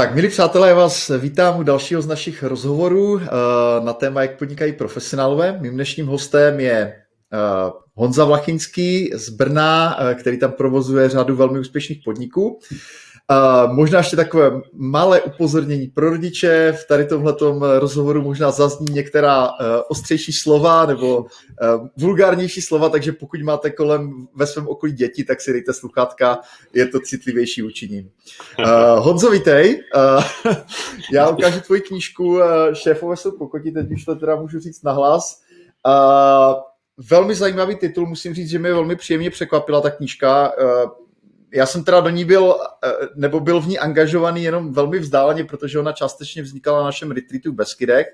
Tak, milí přátelé, já vás vítám u dalšího z našich rozhovorů eh, na téma, jak podnikají profesionálové. Mým dnešním hostem je eh, Honza Vlachinský z Brna, eh, který tam provozuje řadu velmi úspěšných podniků. Možná ještě takové malé upozornění pro rodiče. V tady tomhletom rozhovoru možná zazní některá uh, ostřejší slova nebo uh, vulgárnější slova, takže pokud máte kolem ve svém okolí děti, tak si dejte sluchátka, je to citlivější učiním. Uh, Honzo, vítej. Uh, já ukážu tvoji knížku uh, Šéfové jsou kokoti, teď už to teda můžu říct nahlas. Uh, velmi zajímavý titul, musím říct, že mě velmi příjemně překvapila ta knížka. Uh, já jsem teda do ní byl, eh, nebo byl v ní angažovaný jenom velmi vzdáleně, protože ona částečně vznikala na našem retreatu v Beskydech,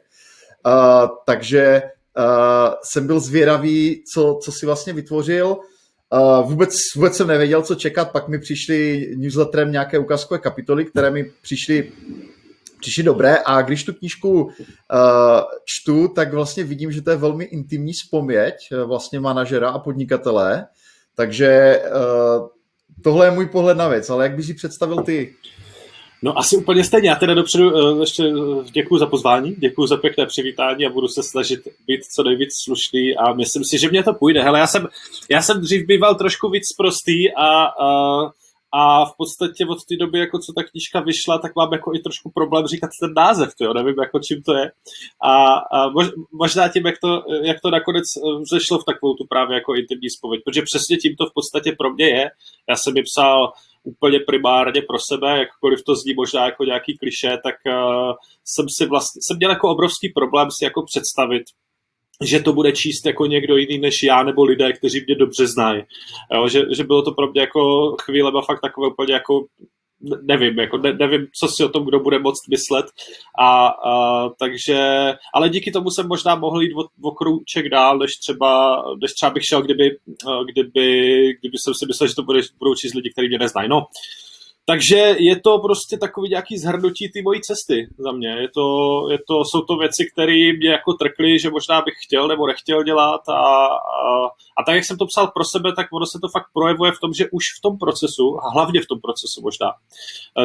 uh, takže uh, jsem byl zvědavý, co, co si vlastně vytvořil. Uh, vůbec, vůbec jsem nevěděl, co čekat, pak mi přišly newsletterem nějaké ukázkové kapitoly, které mi přišly přišly dobré. A když tu knížku uh, čtu, tak vlastně vidím, že to je velmi intimní vzpoměď vlastně manažera a podnikatele, takže uh, tohle je můj pohled na věc, ale jak bys si představil ty? No asi úplně stejně. Já teda dopředu uh, ještě uh, děkuji za pozvání, děkuji za pěkné přivítání a budu se snažit být co nejvíc slušný a myslím si, že mě to půjde. Hele, já jsem, já jsem dřív býval trošku víc prostý a uh, a v podstatě od té doby, jako co ta knížka vyšla, tak mám jako i trošku problém říkat ten název, jo, nevím, jako čím to je. A, a možná tím, jak to, jak to nakonec eh, zešlo v takovou tu právě jako intimní spověď, protože přesně tím to v podstatě pro mě je. Já jsem ji psal úplně primárně pro sebe, jakkoliv to zní možná jako nějaký kliše, tak uh, jsem si vlastně, jsem měl jako obrovský problém si jako představit, že to bude číst jako někdo jiný než já nebo lidé, kteří mě dobře znají. Jo, že, že bylo to pro mě jako chvíle fakt takové úplně jako nevím, jako ne, nevím, co si o tom kdo bude moct myslet. A, a, takže, ale díky tomu jsem možná mohl jít o, krouček dál, než třeba, než třeba bych šel, kdyby, kdyby, kdyby jsem si myslel, že to bude, budou číst lidi, kteří mě neznají. No, takže je to prostě takový nějaký zhrnutí ty mojí cesty za mě. Je to, je to, jsou to věci, které mě jako trkly, že možná bych chtěl nebo nechtěl dělat a, a, a tak, jak jsem to psal pro sebe, tak ono se to fakt projevuje v tom, že už v tom procesu, a hlavně v tom procesu možná,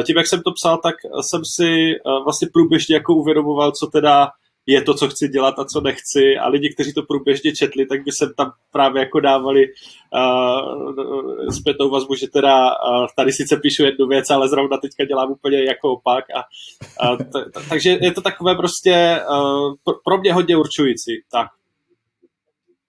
tím, jak jsem to psal, tak jsem si vlastně průběžně jako uvědomoval, co teda je to, co chci dělat a co nechci a lidi, kteří to průběžně četli, tak by se tam právě jako dávali uh, zpětnou vazbu, že teda uh, tady sice píšu jednu věc, ale zrovna teďka dělám úplně jako opak a, a t- t- takže je to takové prostě uh, pro mě hodně určující, tak.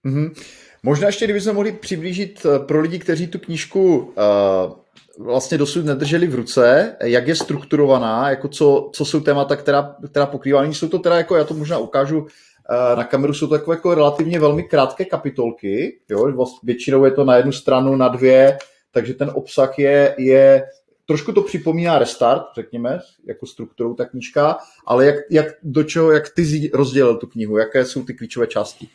Mm-hmm. Možná ještě, kdybychom mohli přiblížit pro lidi, kteří tu knížku uh, vlastně dosud nedrželi v ruce, jak je strukturovaná, jako co, co jsou témata, která, která pokrývá. Nyní jsou to teda, jako já to možná ukážu eh, na kameru, jsou to takové jako relativně velmi krátké kapitolky, jo? většinou je to na jednu stranu, na dvě, takže ten obsah je, je trošku to připomíná restart, řekněme, jako strukturou ta knížka, ale jak, jak do čeho, jak ty rozdělil tu knihu, jaké jsou ty klíčové části?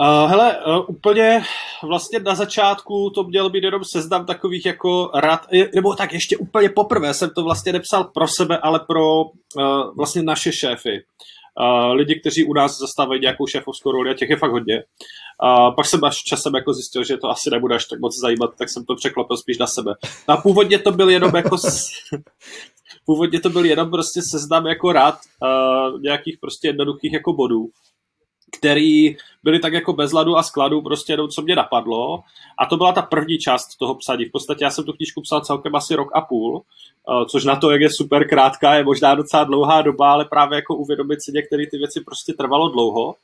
Uh, hele, uh, úplně vlastně na začátku to měl být jenom seznam takových jako rad, nebo tak ještě úplně poprvé jsem to vlastně nepsal pro sebe, ale pro uh, vlastně naše šéfy. Uh, lidi, kteří u nás zastávají nějakou šéfovskou roli a těch je fakt hodně. Uh, pak jsem až časem jako zjistil, že to asi nebude až tak moc zajímat, tak jsem to překlopil spíš na sebe. A původně to byl jenom jako s... původně to byl jenom prostě seznam jako rad uh, nějakých prostě jednoduchých jako bodů který byly tak jako bez ladu a skladu, prostě jenom co mě napadlo. A to byla ta první část toho psaní. V podstatě já jsem tu knížku psal celkem asi rok a půl, eh, což na to, jak je super krátká, je možná docela dlouhá doba, ale právě jako uvědomit si některé ty věci prostě trvalo dlouho.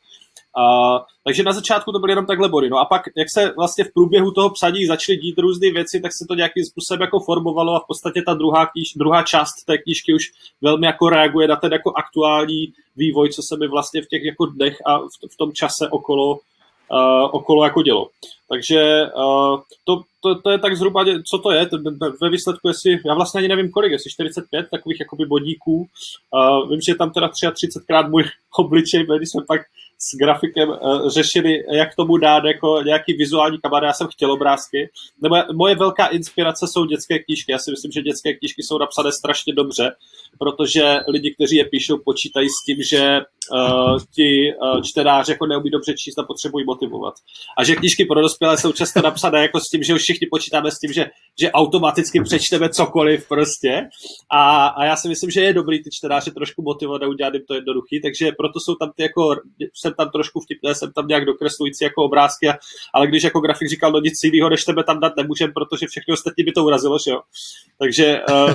Uh, takže na začátku to byly jenom takhle body. No a pak, jak se vlastně v průběhu toho psaní začaly dít různé věci, tak se to nějakým způsobem jako formovalo a v podstatě ta druhá, kníž, druhá část té knížky už velmi jako reaguje na ten jako aktuální vývoj, co se mi vlastně v těch jako dnech a v, v tom čase okolo, uh, okolo jako dělo. Takže uh, to, to, to, je tak zhruba, co to je, ve výsledku, jestli, já vlastně ani nevím kolik, jestli 45 takových jakoby bodíků, uh, vím, že je tam teda 33 krát můj obličej, když jsme pak s grafikem uh, řešili, jak tomu dát jako nějaký vizuální kamera. Já jsem chtěl obrázky. Nebo moje velká inspirace jsou dětské knížky. Já si myslím, že dětské knížky jsou napsané strašně dobře. protože lidi, kteří je píšou, počítají s tím, že uh, ti uh, čtenáři jako neumí dobře číst a potřebují motivovat. A že knížky pro dospělé jsou často napsané jako s tím, že už všichni počítáme s tím, že, že automaticky přečteme cokoliv prostě. A, a já si myslím, že je dobrý ty čtenáře trošku motivovat a udělat jim to jednoduchý, takže proto jsou tam ty jako, jsem tam trošku vtipné, jsem tam nějak dokreslující jako obrázky, ale když jako grafik říkal, no nic jiného, než tebe tam dát nemůžeme, protože všechny ostatní by to urazilo, že jo. Takže, uh,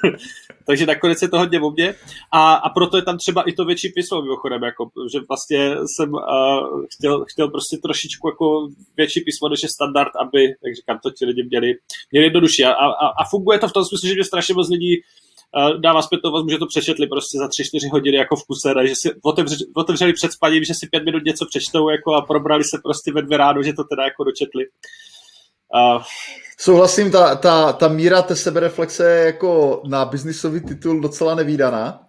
takže nakonec je to hodně o mě. A, a proto je tam třeba i to větší písmo mimochodem, jako, že vlastně jsem uh, chtěl, chtěl prostě trošičku jako větší písmo, než je standard, aby, jak říkám, to ti lidi měli, měli jednodušší. A, a, a funguje to v tom smyslu, že mě strašně moc lidí dává zpětnou vazbu, že to přečetli prostě za 3-4 hodiny jako v kuse, že si otevřeli, otevřeli před spaním, že si pět minut něco přečtou jako a probrali se prostě ve dvě ráno, že to teda jako dočetli. Uh, Souhlasím, ta, ta, ta míra té sebereflexe je jako na biznisový titul docela nevýdaná.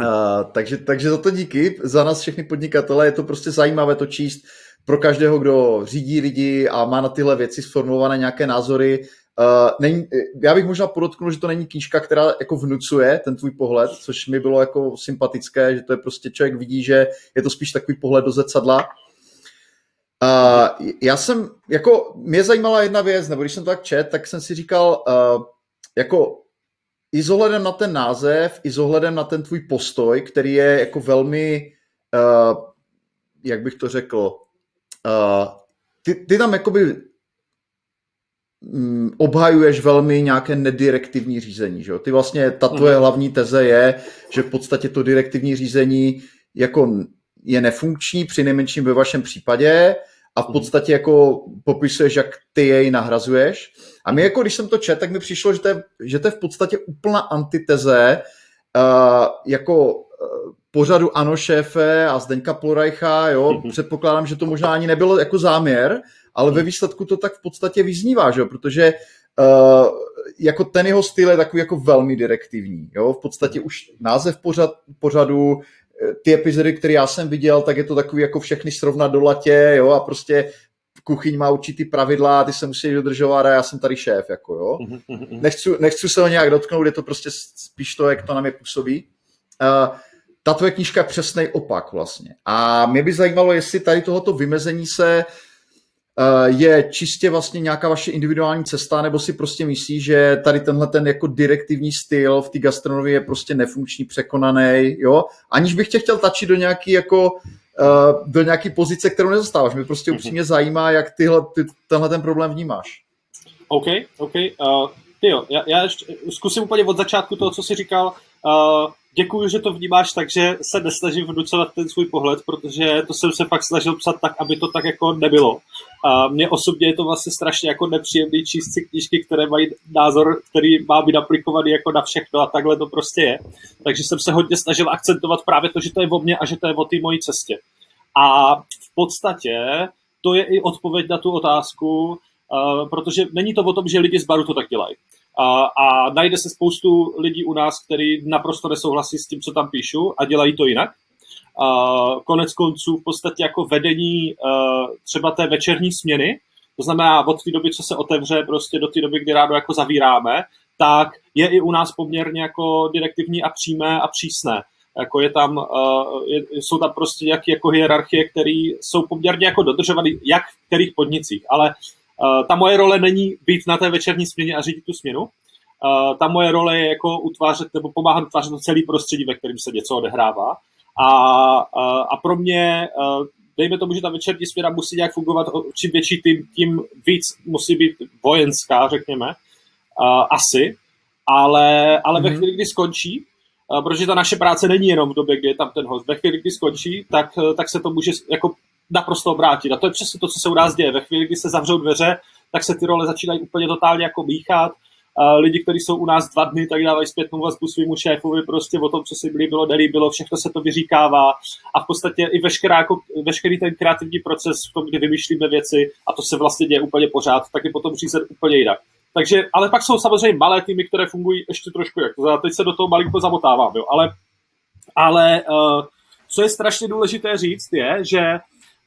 Uh, takže, takže za to díky, za nás všechny podnikatele, je to prostě zajímavé to číst pro každého, kdo řídí lidi a má na tyhle věci sformulované nějaké názory. Uh, není, já bych možná podotknul, že to není knížka, která jako vnucuje ten tvůj pohled, což mi bylo jako sympatické, že to je prostě člověk vidí, že je to spíš takový pohled do zrcadla. Uh, já jsem, jako, mě zajímala jedna věc, nebo když jsem to tak čet, tak jsem si říkal, uh, jako i s ohledem na ten název, i s ohledem na ten tvůj postoj, který je jako velmi, uh, jak bych to řekl, uh, ty, ty tam jakoby obhajuješ velmi nějaké nedirektivní řízení. Že jo? Ty vlastně, ta tvoje mm. hlavní teze je, že v podstatě to direktivní řízení jako je nefunkční, při nejmenším ve vašem případě, a v mhm. podstatě jako popisuješ, jak ty jej nahrazuješ. A mi jako, když jsem to čet, tak mi přišlo, že to je, že to je v podstatě úplná antiteze uh, jako uh, pořadu Ano šéfe a Zdeňka Plorajcha, jo, mm-hmm. předpokládám, že to možná ani nebylo jako záměr, ale ve výsledku to tak v podstatě vyznívá, že jo, protože uh, jako ten jeho styl je takový jako velmi direktivní, jo, v podstatě už název pořad, pořadu, ty epizody, které já jsem viděl, tak je to takový jako všechny srovnat do latě, jo, a prostě kuchyň má určitý pravidla, ty se musí dodržovat a já jsem tady šéf, jako jo. Mhm. Nechci, nechci se ho nějak dotknout, je to prostě spíš to, jak to na mě působí. Uh, ta tvoje knížka je přesný opak vlastně. A mě by zajímalo, jestli tady tohoto vymezení se uh, Eh, je čistě vlastně nějaká vaše individuální cesta, nebo si prostě myslí, že tady tenhle ten jako direktivní styl v té gastronomii je prostě nefunkční, překonaný, jo? Aniž bych tě chtěl tačit do nějaký jako uh, do nějaký pozice, kterou nezastáváš. Mě prostě mhm. upřímně zajímá, jak tyhle, ty, tenhle ten problém vnímáš. OK, OK. Uh, jo, já, já ještě zkusím úplně od začátku toho, co jsi říkal. Uh, děkuji, že to vnímáš tak, že se nesnažím vnucovat ten svůj pohled, protože to jsem se fakt snažil psat tak, aby to tak jako nebylo. A mně osobně je to vlastně strašně jako nepříjemný číst si knížky, které mají názor, který má být aplikovaný jako na všechno a takhle to prostě je. Takže jsem se hodně snažil akcentovat právě to, že to je o mně a že to je o té mojí cestě. A v podstatě to je i odpověď na tu otázku, uh, protože není to o tom, že lidi z baru to tak dělají. A, a najde se spoustu lidí u nás, kteří naprosto nesouhlasí s tím, co tam píšu a dělají to jinak. Konec konců v podstatě jako vedení uh, třeba té večerní směny, to znamená od té doby, co se otevře, prostě do té doby, kdy ráno jako zavíráme, tak je i u nás poměrně jako direktivní a přímé a přísné. Jako je tam, uh, je, jsou tam prostě nějaké jako hierarchie, které jsou poměrně jako dodržované, jak v kterých podnicích, ale Uh, ta moje role není být na té večerní směně a řídit tu směnu. Ta moje role je jako utvářet nebo pomáhat utvářet to celý prostředí, ve kterém se něco odehrává. A, a pro mě, dejme tomu, že ta večerní směna musí nějak fungovat, čím větší tým, tím víc musí být vojenská, řekněme, asi. Ale, ale mm-hmm. ve mhm. chvíli, kdy skončí, protože ta naše práce není jenom v době, kdy je tam ten host, ve chvíli, kdy skončí, tak, tak se to může jako naprosto obrátit. A to je přesně to, co se u nás děje. Ve chvíli, kdy se zavřou dveře, tak se ty role začínají úplně totálně jako míchat. Lidi, kteří jsou u nás dva dny, tak dávají zpětnou vazbu svýmu šéfovi prostě o tom, co si líbilo, nelíbilo, všechno se to vyříkává a v podstatě i veškerá, jako, veškerý ten kreativní proces v tom, kdy vymýšlíme věci a to se vlastně děje úplně pořád, tak je potom řízen úplně jinak. Takže, ale pak jsou samozřejmě malé týmy, které fungují ještě trošku jak. Teď se do toho malinko zamotávám, jo. Ale, ale uh, co je strašně důležité říct, je, že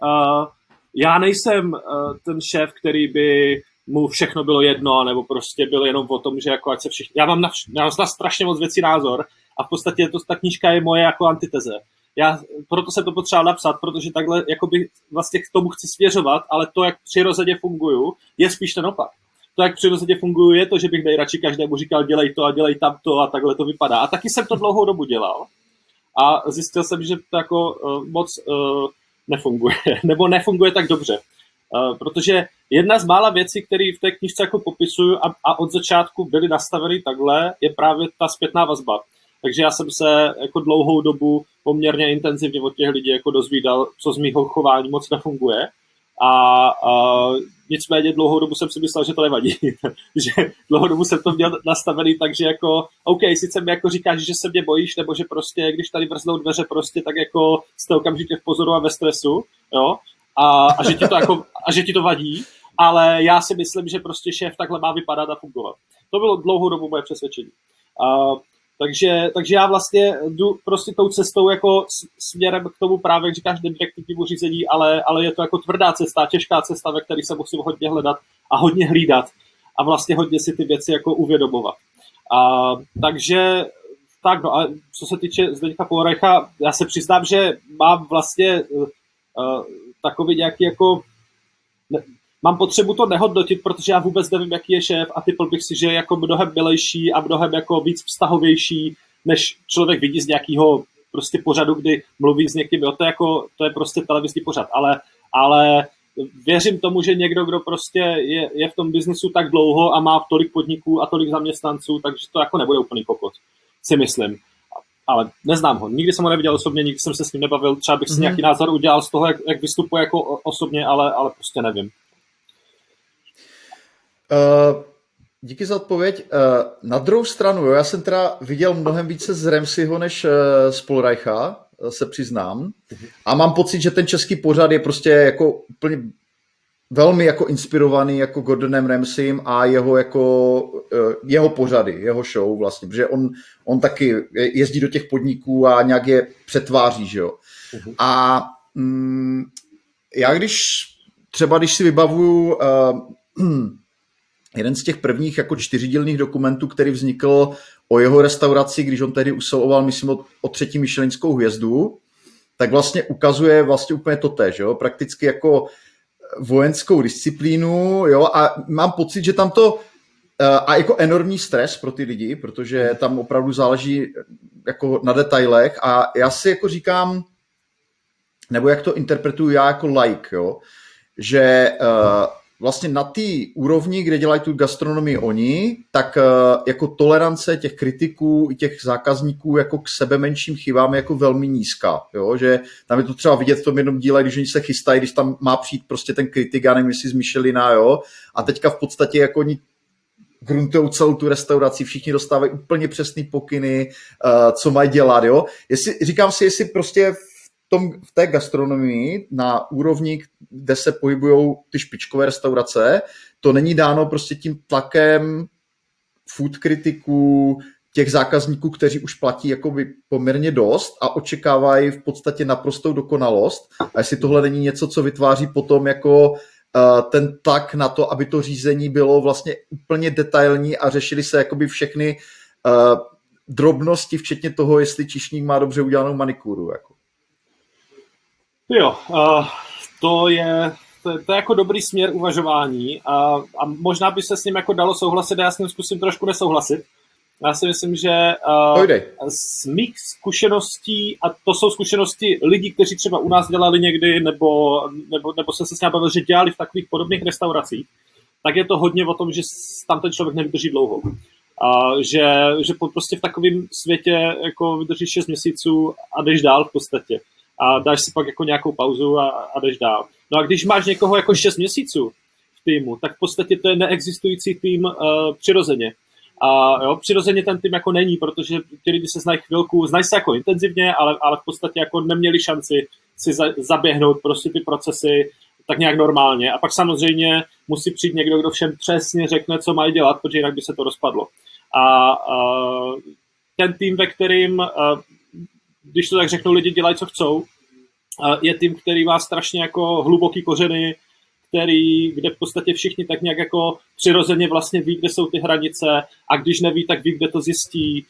Uh, já nejsem uh, ten šéf, který by mu všechno bylo jedno, nebo prostě bylo jenom o tom, že jako ať se všichni... Já mám na, já mám na strašně moc věcí názor a v podstatě to, ta knížka je moje jako antiteze. Já proto se to potřeba napsat, protože takhle jakoby vlastně k tomu chci svěřovat, ale to, jak přirozeně funguju, je spíš ten opak. To, jak přirozeně funguju, je to, že bych nejradši každému říkal, dělej to a dělej tamto a takhle to vypadá. A taky jsem to dlouhou dobu dělal. A zjistil jsem, že to jako uh, moc uh, nefunguje, nebo nefunguje tak dobře. Uh, protože jedna z mála věcí, které v té knižce jako popisuju a, a od začátku byly nastaveny takhle, je právě ta zpětná vazba. Takže já jsem se jako dlouhou dobu poměrně intenzivně od těch lidí jako dozvídal, co z mýho chování moc nefunguje. A, a nicméně dlouhou dobu jsem si myslel, že to nevadí. že dlouhou dobu jsem to měl nastavený tak, že jako, OK, sice mi jako říkáš, že se mě bojíš, nebo že prostě, když tady vrznou dveře prostě, tak jako jste okamžitě v pozoru a ve stresu, jo, a, a, že, ti to jako, a že ti to vadí, ale já si myslím, že prostě šéf takhle má vypadat a fungovat. To bylo dlouhou dobu moje přesvědčení. A, takže, takže já vlastně jdu prostě tou cestou jako směrem k tomu právě, jak říkáš, direktivnímu řízení, ale, ale je to jako tvrdá cesta, těžká cesta, ve které se musím hodně hledat a hodně hlídat a vlastně hodně si ty věci jako uvědomovat. A, takže tak, no a co se týče Zdeňka Polrecha, já se přiznám, že mám vlastně uh, takový nějaký jako ne, mám potřebu to nehodnotit, protože já vůbec nevím, jaký je šéf a typl bych si, že je jako mnohem milejší a mnohem jako víc vztahovější, než člověk vidí z nějakého prostě pořadu, kdy mluví s někým, jo, to je jako, to je prostě televizní pořad, ale, ale věřím tomu, že někdo, kdo prostě je, je v tom biznesu tak dlouho a má tolik podniků a tolik zaměstnanců, takže to jako nebude úplný kokot, si myslím. Ale neznám ho, nikdy jsem ho neviděl osobně, nikdy jsem se s ním nebavil, třeba bych si mm-hmm. nějaký názor udělal z toho, jak, jak vystupuje jako osobně, ale, ale prostě nevím. Uh, díky za odpověď. Uh, na druhou stranu, jo, já jsem teda viděl mnohem více z Remsiho než uh, z Polreicha, se přiznám. A mám pocit, že ten český pořad je prostě jako úplně velmi jako inspirovaný jako Gordonem Ramsaym a jeho jako jeho pořady, jeho show vlastně, protože on, on taky jezdí do těch podniků a nějak je přetváří, že jo. Uh-huh. A mm, já když třeba, když si vybavuju uh, jeden z těch prvních jako čtyřidílných dokumentů, který vznikl o jeho restauraci, když on tehdy usiloval, myslím, o, o třetí myšlenskou hvězdu, tak vlastně ukazuje vlastně úplně to tež, jo? prakticky jako vojenskou disciplínu, jo, a mám pocit, že tam to eh, a jako enormní stres pro ty lidi, protože tam opravdu záleží jako na detailech a já si jako říkám, nebo jak to interpretuju já jako like, jo, že uh, vlastně na té úrovni, kde dělají tu gastronomii oni, tak eh, jako tolerance těch kritiků i těch zákazníků jako k sebe menším chybám je jako velmi nízká. Jo? Že tam je to třeba vidět v tom jednom díle, když oni se chystají, když tam má přijít prostě ten kritik, já nevím, jestli z Michelina, jo, a teďka v podstatě jako oni gruntují celou tu restauraci, všichni dostávají úplně přesný pokyny, uh, co mají dělat, jo. Jestli, říkám si, jestli prostě tom, v té gastronomii na úrovni, kde se pohybují ty špičkové restaurace, to není dáno prostě tím tlakem food kritiků, těch zákazníků, kteří už platí jakoby poměrně dost a očekávají v podstatě naprostou dokonalost. A jestli tohle není něco, co vytváří potom jako uh, ten tlak na to, aby to řízení bylo vlastně úplně detailní a řešili se jakoby všechny uh, drobnosti, včetně toho, jestli čišník má dobře udělanou manikuru. Jako. Jo, uh, to je to, to je jako dobrý směr uvažování a, a možná by se s ním jako dalo souhlasit a já s ním zkusím trošku nesouhlasit. Já si myslím, že uh, z mých zkušeností, a to jsou zkušenosti lidí, kteří třeba u nás dělali někdy, nebo, nebo, nebo se se s ním bavil, že dělali v takových podobných restauracích, tak je to hodně o tom, že tam ten člověk nevydrží dlouho. A že, že prostě v takovém světě jako vydrží 6 měsíců a jdeš dál v podstatě a dáš si pak jako nějakou pauzu a, a jdeš dál. No a když máš někoho jako 6 měsíců v týmu, tak v podstatě to je neexistující tým uh, přirozeně. A jo, přirozeně ten tým jako není, protože ti lidi se znají chvilku, znají se jako intenzivně, ale, ale v podstatě jako neměli šanci si za, zaběhnout prostě ty procesy tak nějak normálně. A pak samozřejmě musí přijít někdo, kdo všem přesně řekne, co mají dělat, protože jinak by se to rozpadlo. A, a ten tým, ve kterým když to tak řeknu, lidi dělají, co chcou. Je tým, který má strašně jako hluboký kořeny, který, kde v podstatě všichni tak nějak jako přirozeně vlastně ví, kde jsou ty hranice a když neví, tak ví, kde to zjistí,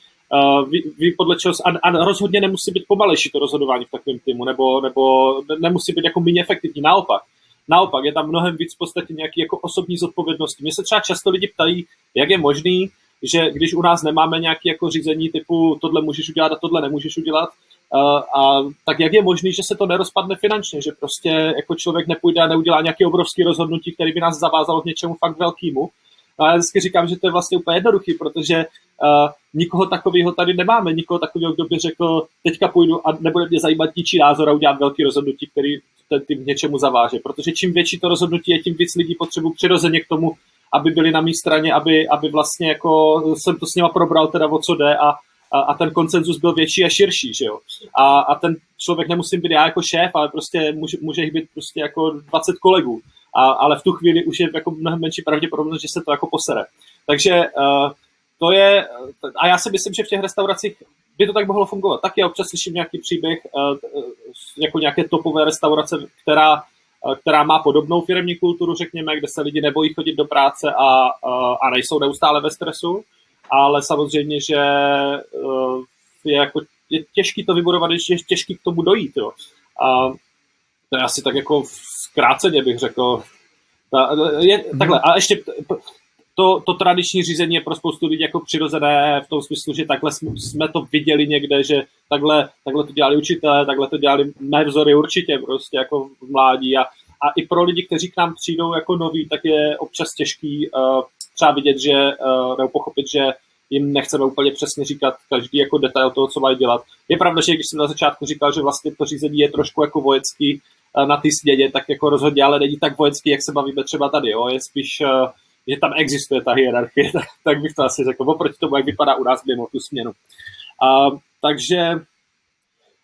ví, ví podle čeho, a, a rozhodně nemusí být pomalejší to rozhodování v takovém týmu, nebo, nebo nemusí být jako méně efektivní, naopak. Naopak, je tam mnohem víc v podstatě nějaký jako osobní zodpovědnosti. Mě se třeba často lidi ptají, jak je možný, že když u nás nemáme nějaké jako řízení typu tohle můžeš udělat a tohle nemůžeš udělat, a tak jak je možný, že se to nerozpadne finančně, že prostě jako člověk nepůjde a neudělá nějaké obrovské rozhodnutí, které by nás zavázalo k něčemu fakt velkému. A já vždycky říkám, že to je vlastně úplně jednoduchý, protože uh, nikoho takového tady nemáme, nikoho takového, kdo by řekl, teďka půjdu a nebude mě zajímat ničí názor a udělat velký rozhodnutí, který ten tým něčemu zaváže. Protože čím větší to rozhodnutí je, tím víc lidí potřebují přirozeně k tomu, aby byli na mé straně, aby, aby vlastně jako jsem to s nima probral teda o co jde a, a, a ten koncenzus byl větší a širší, že jo. A, a ten člověk nemusí být já jako šéf, ale prostě může, může jich být prostě jako 20 kolegů. A, ale v tu chvíli už je jako mnohem menší pravděpodobnost, že se to jako posere. Takže uh, to je, a já si myslím, že v těch restauracích by to tak mohlo fungovat. Taky občas slyším nějaký příběh, uh, jako nějaké topové restaurace, která, která má podobnou firmní kulturu, řekněme, kde se lidi nebojí chodit do práce a, uh, a nejsou neustále ve stresu ale samozřejmě, že uh, je, jako, je těžký to vybudovat, je těžký k tomu dojít. Jo. A to je asi tak jako zkráceně bych řekl. Je. Takhle, a ještě to, to tradiční řízení je pro spoustu lidí jako přirozené v tom smyslu, že takhle jsme, to viděli někde, že takhle, takhle to dělali učitelé, takhle to dělali mé vzory určitě prostě jako v mládí a, a i pro lidi, kteří k nám přijdou jako noví, tak je občas těžký uh, třeba vidět, že, uh, nebo pochopit, že jim nechceme úplně přesně říkat každý jako detail toho, co mají dělat. Je pravda, že když jsem na začátku říkal, že vlastně to řízení je trošku jako vojenský uh, na ty snědě, tak jako rozhodně, ale není tak vojenský, jak se bavíme třeba tady. Jo? Je spíš, uh, že tam existuje ta hierarchie, tak, tak bych to asi řekl, oproti tomu, jak vypadá u nás mimo tu směnu. Uh, takže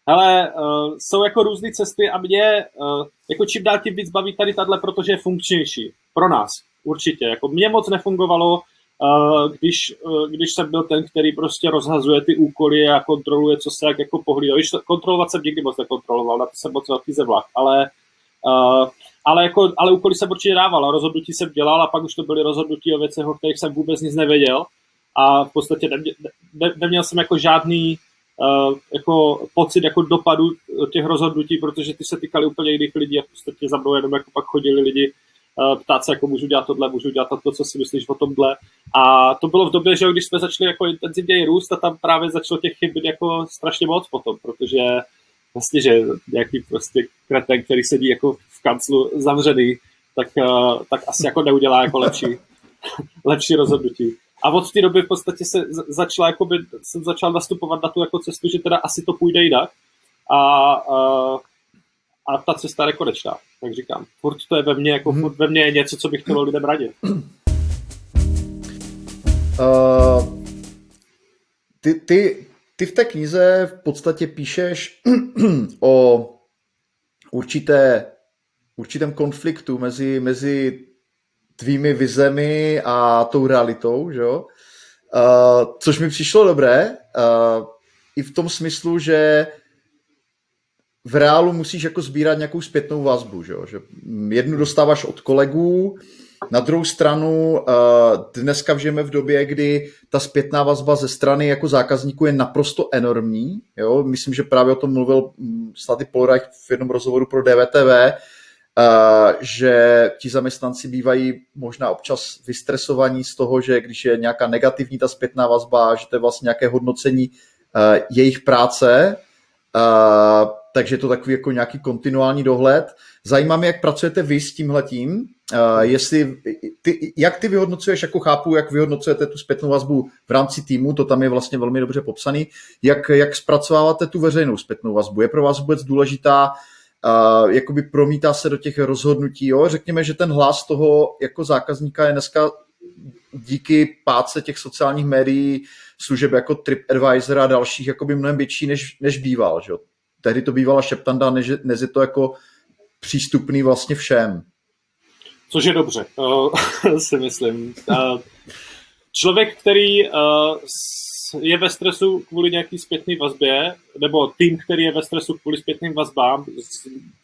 hele, uh, jsou jako různé cesty a mě uh, jako čím dál tím víc baví tady tahle, protože je funkčnější pro nás určitě. Jako mě moc nefungovalo, uh, když, uh, když jsem byl ten, který prostě rozhazuje ty úkoly a kontroluje, co se jak jako pohlídá. Kontrolovat jsem nikdy moc nekontroloval, na to jsem moc velký zevlak, ale uh, ale, jako, ale úkoly jsem určitě dával a rozhodnutí jsem dělal a pak už to byly rozhodnutí o věcech, o kterých jsem vůbec nic nevěděl a v podstatě nemě, ne, neměl jsem jako žádný uh, jako pocit jako dopadu těch rozhodnutí, protože ty se týkaly úplně jiných lidí a v podstatě za mnou jenom jako pak chodili lidi Eh, ptát se, jako můžu dělat tohle, můžu dělat to, co si myslíš o tomhle. A to bylo v době, že když jsme začali jako intenzivněji růst a tam právě začalo těch chyb jako strašně moc potom, protože vlastně, že nějaký prostě kreten, který sedí jako v kanclu zavřený, tak, uh, tak asi jako neudělá jako lepší, lepší rozhodnutí. A od té doby v podstatě se začala, jakoby, jsem začal nastupovat na tu jako cestu, že teda asi to půjde jinak. A uh, a ta cesta je konečná, jak říkám. Furt to je ve mně, jako hmm. furt ve mně je něco, co bych chtěl lidem radit. Uh, ty, ty, ty v té knize v podstatě píšeš o určité, určitém konfliktu mezi, mezi tvými vizemi a tou realitou, že jo? Uh, což mi přišlo dobré, uh, i v tom smyslu, že v reálu musíš jako sbírat nějakou zpětnou vazbu, že, že jednu dostáváš od kolegů, na druhou stranu eh, dneska žijeme v době, kdy ta zpětná vazba ze strany jako zákazníků je naprosto enormní. Jo? Myslím, že právě o tom mluvil hm, Staty Polreich v jednom rozhovoru pro DVTV, eh, že ti zaměstnanci bývají možná občas vystresovaní z toho, že když je nějaká negativní ta zpětná vazba, že to je vlastně nějaké hodnocení eh, jejich práce, takže je to takový jako nějaký kontinuální dohled. Zajímá mě, jak pracujete vy s tímhletím, uh, jestli, ty, jak ty vyhodnocuješ, jako chápu, jak vyhodnocujete tu zpětnou vazbu v rámci týmu, to tam je vlastně velmi dobře popsaný, jak, jak zpracováváte tu veřejnou zpětnou vazbu, je pro vás vůbec důležitá, uh, jakoby promítá se do těch rozhodnutí, jo? řekněme, že ten hlas toho jako zákazníka je dneska díky páce těch sociálních médií, služeb jako TripAdvisor a dalších jakoby mnohem větší, než, než býval. Že? Tehdy to bývala šeptanda, než, než je to jako přístupný vlastně všem. Což je dobře, uh, si myslím. Uh, člověk, který uh, je ve stresu kvůli nějaký zpětné vazbě, nebo tým, který je ve stresu kvůli zpětným vazbám,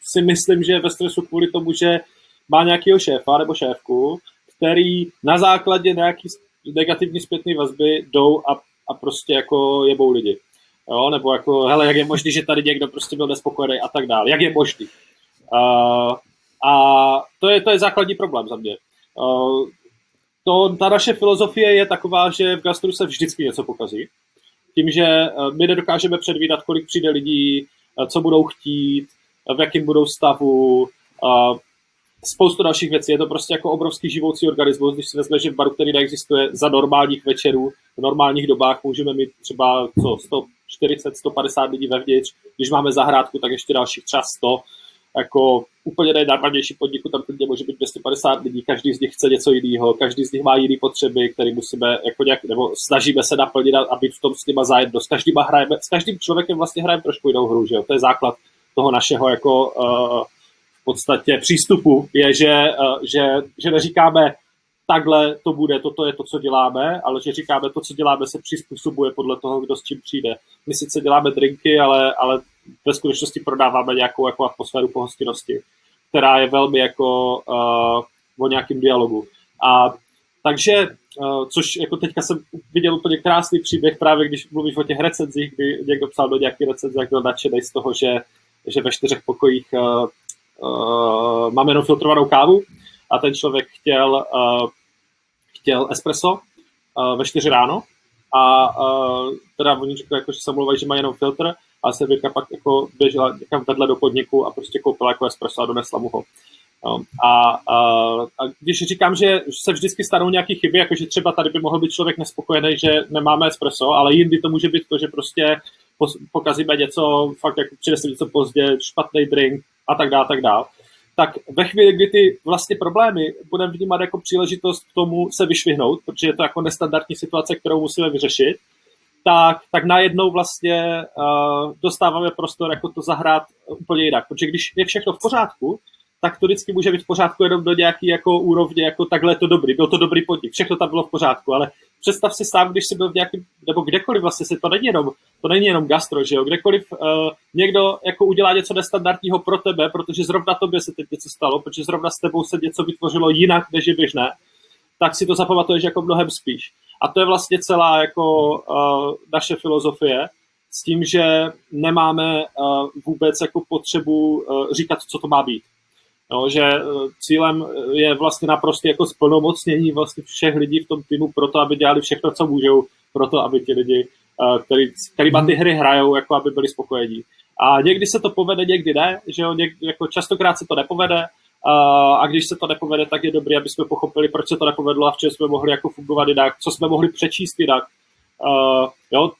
si myslím, že je ve stresu kvůli tomu, že má nějakého šéfa nebo šéfku, který na základě nějaký negativní zpětné vazby jdou a, a prostě jako jebou lidi. Jo, nebo jako, hele, jak je možný, že tady někdo prostě byl nespokojený a tak dále. Jak je možný? Uh, a to je, to je základní problém za mě. Uh, to, ta naše filozofie je taková, že v gastru se vždycky něco pokazí. Tím, že uh, my nedokážeme předvídat, kolik přijde lidí, uh, co budou chtít, v jakém budou stavu, uh, spoustu dalších věcí. Je to prostě jako obrovský živoucí organismus, když si vezme, že v baru, který neexistuje za normálních večerů, v normálních dobách můžeme mít třeba co, 140, 150 lidí vevnitř, když máme zahrádku, tak ještě dalších třeba 100 jako úplně nejnarmadnější podniku, tam klidně může být 250 lidí, každý z nich chce něco jiného, každý z nich má jiné potřeby, které musíme jako nějak, nebo snažíme se naplnit a být v tom s nima zajedno. S, každým hrajeme, s každým člověkem vlastně hrajeme trošku jinou hru, že jo? To je základ toho našeho jako uh, v podstatě přístupu, je, že, uh, že, že neříkáme, takhle to bude, toto je to, co děláme, ale že říkáme, to, co děláme, se přizpůsobuje podle toho, kdo s čím přijde. My sice děláme drinky, ale, ale ve skutečnosti prodáváme nějakou jako atmosféru pohostinnosti, která je velmi jako uh, o nějakém dialogu. A takže, uh, což jako teďka jsem viděl úplně krásný příběh, právě když mluvíš o těch recenzích, kdy někdo psal do nějaký recenze, jak byl nadšený z toho, že, že ve čtyřech pokojích uh, uh, máme jenom filtrovanou kávu a ten člověk chtěl, uh, chtěl espresso uh, ve čtyři ráno. A uh, teda oni řekli, jako, že se mluvají, že mají jenom filtr. A Severka pak jako běžela někam vedle do podniku a prostě koupila jako espresso a donesla mu ho. A, a, a když říkám, že se vždycky stanou nějaké chyby, jakože třeba tady by mohl být člověk nespokojený, že nemáme espresso, ale jindy to může být to, že prostě pokazíme něco, fakt jako přinese něco pozdě, špatný drink a tak dále, tak dále tak ve chvíli, kdy ty vlastně problémy budeme vnímat jako příležitost k tomu se vyšvihnout, protože je to jako nestandardní situace, kterou musíme vyřešit, tak, tak najednou vlastně uh, dostáváme prostor jako to zahrát úplně jinak. Protože když je všechno v pořádku, tak to vždycky může být v pořádku jenom do nějaký jako úrovně, jako takhle je to dobrý, byl to dobrý podnik, všechno tam bylo v pořádku, ale představ si sám, když jsi byl v nějakém, nebo kdekoliv vlastně se to není jenom, to není jenom gastro, že jo, kdekoliv uh, někdo jako udělá něco nestandardního pro tebe, protože zrovna tobě se teď něco stalo, protože zrovna s tebou se něco vytvořilo jinak, než je běžné, tak si to zapamatuješ jako mnohem spíš. A to je vlastně celá jako uh, naše filozofie, s tím, že nemáme uh, vůbec jako potřebu uh, říkat, co to má být. No, že cílem je vlastně naprosto jako splnomocnění vlastně všech lidí v tom týmu pro to, aby dělali všechno, co můžou, pro to, aby ti lidi, který, který ty mhm. hry hrajou, jako aby byli spokojení. A někdy se to povede, někdy ne, že jo, někdy, jako častokrát se to nepovede, a když se to nepovede, tak je dobré, aby jsme pochopili, proč se to nepovedlo a v čem jsme mohli jako fungovat jinak, co jsme mohli přečíst jinak. Uh, jo,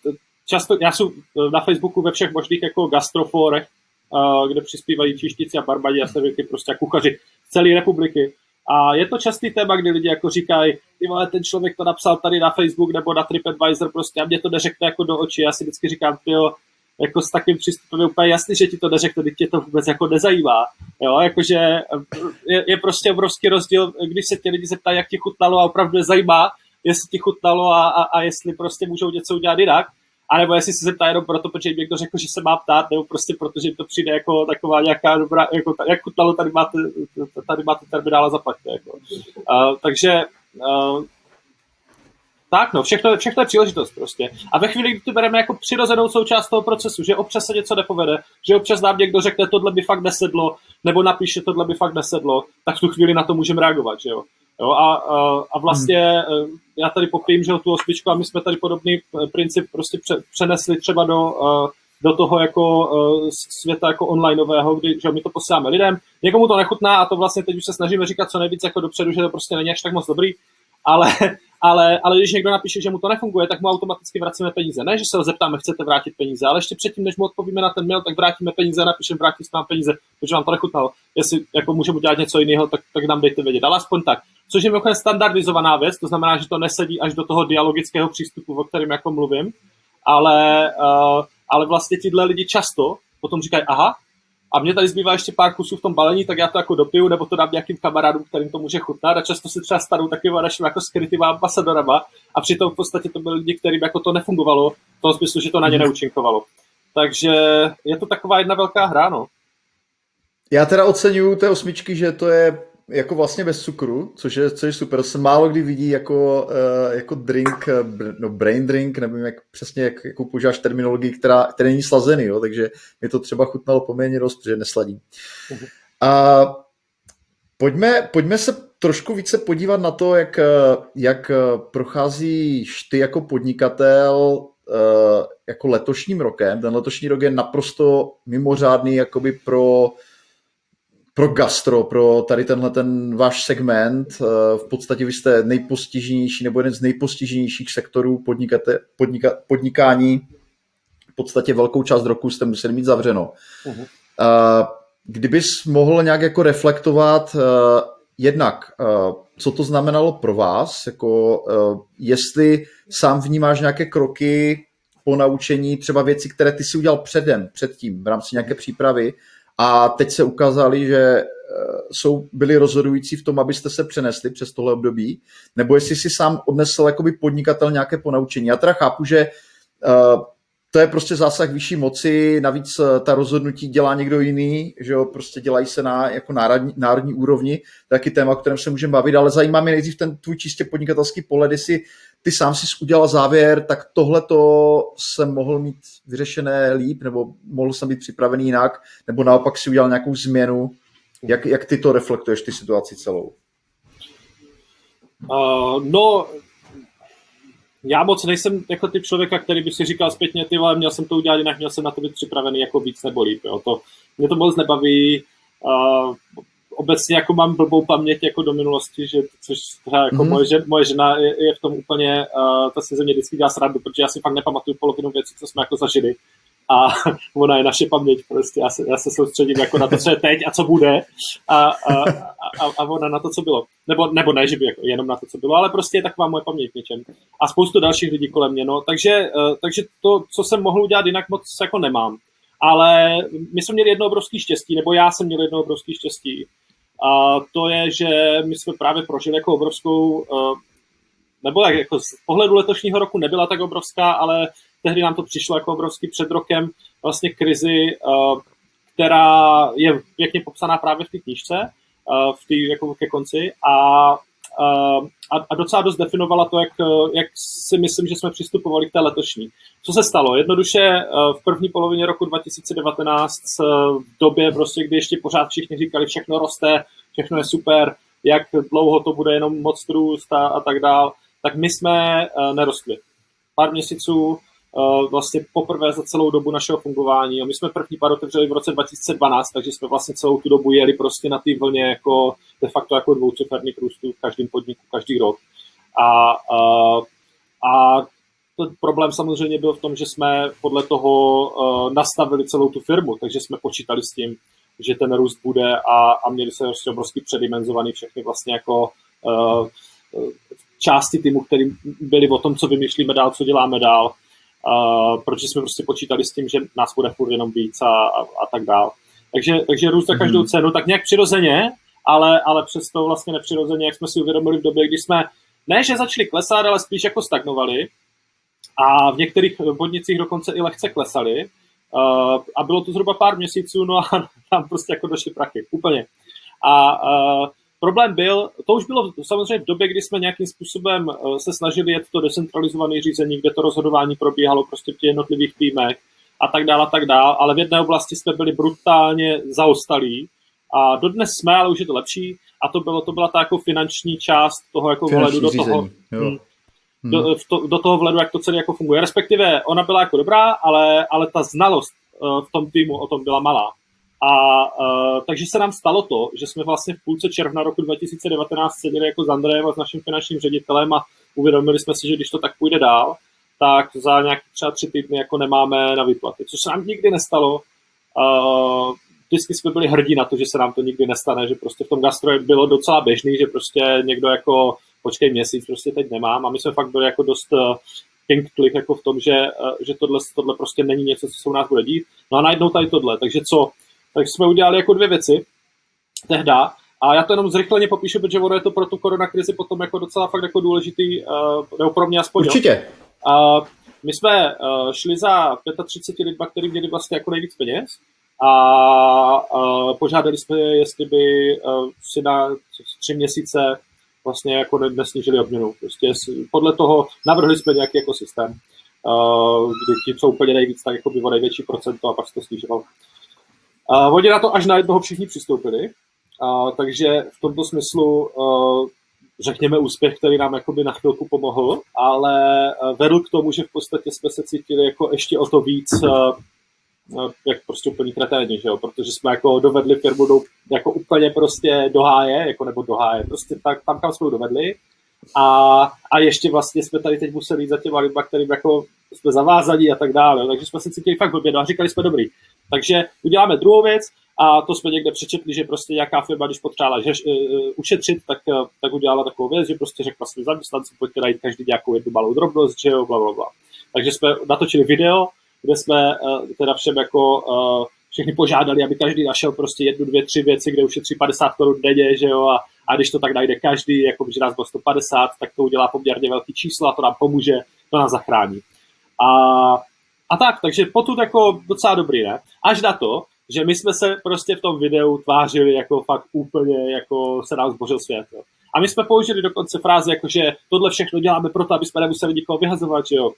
často, já jsem na Facebooku ve všech možných jako gastroforech, kde přispívají čištici a barbadi a sevěky, prostě a kuchaři z celé republiky. A je to častý téma, kdy lidi jako říkají, ty vole, ten člověk to napsal tady na Facebook nebo na TripAdvisor prostě a mě to neřekne jako do očí. Já si vždycky říkám, jo, jako s takým přístupem je úplně jasný, že ti to neřekne, když tě to vůbec jako nezajímá. Jo, jakože je, je, prostě obrovský rozdíl, když se tě lidi zeptají, jak ti chutnalo a opravdu je zajímá, jestli ti chutnalo a, a, a jestli prostě můžou něco udělat jinak, a nebo jestli se zeptá jenom proto, protože jim někdo řekl, že se má ptát, nebo prostě protože jim to přijde jako taková nějaká dobrá, jako, jak chutnalo, tady máte, tady máte terminála zaplaťte. Jako. Uh, takže uh, tak no, všechno, všechno je příležitost prostě. A ve chvíli, kdy to bereme jako přirozenou součást toho procesu, že občas se něco nepovede, že občas nám někdo řekne, tohle by fakt nesedlo, nebo napíše, tohle by fakt nesedlo, tak v tu chvíli na to můžeme reagovat, že jo. Jo a, a, vlastně hmm. já tady popím, že tu osmičku a my jsme tady podobný eh, princip prostě přenesli třeba do, eh, do toho jako světa jako onlineového, kdy že my to posíláme lidem. Někomu to nechutná a to vlastně teď už se snažíme říkat co nejvíc jako dopředu, že to prostě není až tak moc dobrý, ale, ale, ale když někdo napíše, že mu to nefunguje, tak mu automaticky vracíme peníze. Ne, že se ho zeptáme, chcete vrátit peníze, ale ještě předtím, než mu odpovíme na ten mail, tak vrátíme peníze a napíšeme, vrátit vám peníze, protože vám to nechutnalo. Jestli jako můžeme udělat něco jiného, tak, tak nám dejte vědět. Ale aspoň tak. Což je mimochodem standardizovaná věc, to znamená, že to nesedí až do toho dialogického přístupu, o kterém jako mluvím, ale, uh, ale vlastně tyhle lidi často potom říkají, aha, a mě tady zbývá ještě pár kusů v tom balení, tak já to jako dopiju, nebo to dám nějakým kamarádům, kterým to může chutnat. A často se třeba stanou takovým našimi jako skrytýma ambasadorama a přitom v podstatě to byli lidi, kterým jako to nefungovalo, v tom smyslu, že to na ně mhm. neúčinkovalo. Takže je to taková jedna velká hra, no. Já teda oceňuju té osmičky, že to je jako vlastně bez cukru, což je, což je super. To se málo kdy vidí jako, uh, jako drink, no brain drink, nevím jak, přesně, jak, jakou používáš terminologii, která, která není slazený, jo, takže mi to třeba chutnalo poměrně dost, protože nesladím. Uh-huh. A pojďme, pojďme se trošku více podívat na to, jak, jak procházíš ty jako podnikatel Eh, jako letošním rokem. Ten letošní rok je naprosto mimořádný jakoby pro pro gastro, pro tady tenhle ten váš segment. Eh, v podstatě vy jste nejpostiženější nebo jeden z nejpostiženějších sektorů podnikate, podnika, podnikání. V podstatě velkou část roku jste museli mít zavřeno. Uh-huh. Kdybys mohl nějak jako reflektovat eh, jednak, co to znamenalo pro vás, jako jestli sám vnímáš nějaké kroky po naučení, třeba věci, které ty si udělal předem, předtím, v rámci nějaké přípravy a teď se ukázali, že eh, jsou, byli rozhodující v tom, abyste se přenesli přes tohle období, nebo jestli si sám odnesl jakoby podnikatel nějaké ponaučení. Já teda chápu, že uh, to je prostě zásah vyšší moci, navíc eh, ta rozhodnutí dělá někdo jiný, že jo, prostě dělají se na jako národní, národní úrovni, taky téma, o kterém se můžeme bavit, ale zajímá mě nejdřív ten tvůj čistě podnikatelský pohled, jestli ty sám si udělal závěr, tak tohle to jsem mohl mít vyřešené líp, nebo mohl jsem být připravený jinak, nebo naopak si udělal nějakou změnu. Jak, jak ty to reflektuješ, ty situaci celou? Uh, no, já moc nejsem jako typ člověka, který by si říkal zpětně, ty vole, měl jsem to udělat jinak, měl jsem na to být připravený jako víc nebo líp. Jo. To, mě to moc nebaví. Uh, obecně jako mám blbou paměť jako do minulosti, že, což třeba jako mm-hmm. moje, žena, moje žena je, je, v tom úplně, uh, ta se ze mě vždycky dělá srandu, protože já si fakt nepamatuju polovinu věcí, co jsme jako zažili. A ona je naše paměť, prostě já se, já se soustředím jako na to, co je teď a co bude a, a, a, a ona na to, co bylo. Nebo, nebo ne, že by jako jenom na to, co bylo, ale prostě je taková moje paměť něčem. A spoustu dalších lidí kolem mě, no. Takže, uh, takže to, co jsem mohl udělat jinak, moc jako nemám. Ale my jsme měli jedno obrovské štěstí, nebo já jsem měl jedno obrovské štěstí, a to je, že my jsme právě prožili jako obrovskou, eh, nebo jak jako z pohledu letošního roku nebyla tak obrovská, ale tehdy nám to přišlo jako obrovský před rokem vlastně krizi, eh, která je pěkně popsaná právě v té knížce, eh, v té jako ke konci. A a, a docela dost definovala to, jak, jak si myslím, že jsme přistupovali k té letošní. Co se stalo? Jednoduše eh, v první polovině roku 2019, eh, v době, prostě, kdy ještě pořád všichni říkali, všechno roste, všechno je super, jak dlouho to bude jenom moc růst a, a tak dál, tak my jsme eh, nerostli. Pár měsíců vlastně poprvé za celou dobu našeho fungování. A my jsme první pár otevřeli v roce 2012, takže jsme vlastně celou tu dobu jeli prostě na té vlně jako de facto jako dvouciferný růstů v každém podniku každý rok. A, a, a ten problém samozřejmě byl v tom, že jsme podle toho uh, nastavili celou tu firmu, takže jsme počítali s tím, že ten růst bude a, a měli se prostě obrovský předimenzovaný všechny vlastně jako uh, části týmu, které byly o tom, co vymýšlíme dál, co děláme dál uh, protože jsme prostě počítali s tím, že nás bude furt jenom víc a, a, a tak dál. Takže, takže růst za každou mm. cenu, tak nějak přirozeně, ale, ale přesto vlastně nepřirozeně, jak jsme si uvědomili v době, kdy jsme ne, že začali klesat, ale spíš jako stagnovali a v některých podnicích dokonce i lehce klesali. Uh, a bylo to zhruba pár měsíců, no a tam prostě jako došly prachy, úplně. A uh, Problém byl, to už bylo samozřejmě v době, kdy jsme nějakým způsobem eh, se snažili jet to decentralizované řízení, kde to rozhodování probíhalo prostě v těch jednotlivých týmech a tak dále a tak dále, ale v jedné oblasti jsme byli brutálně zaostalí a dodnes jsme, ale už je to lepší a to, bylo, to byla ta jako finanční část toho jako vhledu do toho, hmm. do, hmm. to, do toho vhledu, jak to celé jako funguje. Respektive ona byla jako dobrá, ale, ale ta znalost uh, v tom týmu o tom byla malá. A uh, takže se nám stalo to, že jsme vlastně v půlce června roku 2019 seděli jako s Andrejem a s naším finančním ředitelem a uvědomili jsme si, že když to tak půjde dál, tak za nějaké třeba tři týdny jako nemáme na výplaty, což se nám nikdy nestalo. Uh, vždycky jsme byli hrdí na to, že se nám to nikdy nestane, že prostě v tom gastro bylo docela běžný, že prostě někdo jako počkej měsíc, prostě teď nemám a my jsme fakt byli jako dost uh, pink jako v tom, že, že tohle, tohle prostě není něco, co se u nás bude dít. No a najednou tady tohle, takže co, takže jsme udělali jako dvě věci tehda. A já to jenom zrychleně popíšu, protože ono je to pro tu koronakrizi potom jako docela fakt jako důležitý, uh, nebo pro mě aspoň. Určitě. Uh, my jsme uh, šli za 35 lidma, kteří měli vlastně jako nejvíc peněz a, a požádali jsme je, jestli by si na tři měsíce vlastně jako nesnížili odměnu. Prostě podle toho navrhli jsme nějaký jako systém, kdy ti, co úplně nejvíc, tak jako bylo největší procento a pak se to snižoval. A oni na to až na jednoho všichni přistoupili, a, takže v tomto smyslu a, řekněme úspěch, který nám jakoby na chvilku pomohl, ale vedl k tomu, že v podstatě jsme se cítili jako ještě o to víc jak prostě úplně kreténi, že jo? protože jsme jako dovedli firmu do, jako úplně prostě do háje, jako nebo do háje, prostě tak, tam, kam jsme dovedli. A, a ještě vlastně jsme tady teď museli jít za těma lidma, kterým jako jsme zavázaní a tak dále, takže jsme se cítili fakt blbě, no a říkali jsme dobrý. Takže uděláme druhou věc a to jsme někde přečetli, že prostě nějaká firma, když potřebovala že, uh, ušetřit, tak, uh, tak udělala takovou věc, že prostě řekla svým zaměstnancům, pojďte najít každý nějakou jednu malou drobnost, že jo, bla, bla, bla. Takže jsme natočili video, kde jsme uh, teda všem jako uh, všechny požádali, aby každý našel prostě jednu, dvě, tři věci, kde ušetří 50 korun denně, že jo, a, a když to tak najde každý, jako když nás bylo 150, tak to udělá poměrně velký číslo a to nám pomůže, to nás zachrání. A, a tak, takže potud jako docela dobrý, ne? Až na to, že my jsme se prostě v tom videu tvářili jako fakt úplně, jako se nám zbořil svět. Jo. A my jsme použili dokonce fráze, jako že tohle všechno děláme proto, aby jsme nemuseli nikoho vyhazovat, že jo.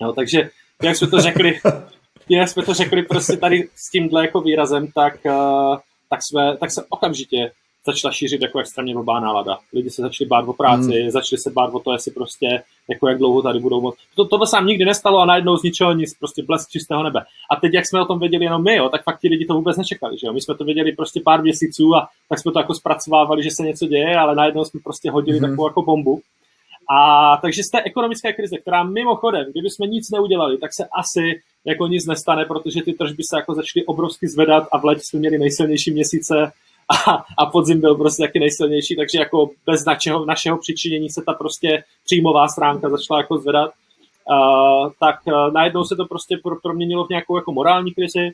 jo takže jak jsme to řekli, jak jsme to řekli prostě tady s tímhle jako výrazem, tak, uh, tak, jsme, tak se okamžitě začala šířit jako extrémně blbá nálada. Lidi se začali bát o práci, hmm. začali se bát o to, jestli prostě, jako jak dlouho tady budou moc. To, tohle se nám nikdy nestalo a najednou z ničeho nic, prostě blesk čistého nebe. A teď, jak jsme o tom věděli jenom my, jo, tak fakt ti lidi to vůbec nečekali, že jo. My jsme to věděli prostě pár měsíců a tak jsme to jako zpracovávali, že se něco děje, ale najednou jsme prostě hodili hmm. takovou jako bombu. A takže z té ekonomické krize, která mimochodem, kdyby jsme nic neudělali, tak se asi jako nic nestane, protože ty tržby se jako začaly obrovsky zvedat a v létě jsme měli nejsilnější měsíce a, a podzim byl prostě taky nejsilnější, takže jako bez našeho, našeho přičinění se ta prostě příjmová stránka začala jako zvedat. Uh, tak uh, najednou se to prostě pro, proměnilo v nějakou jako morální krizi,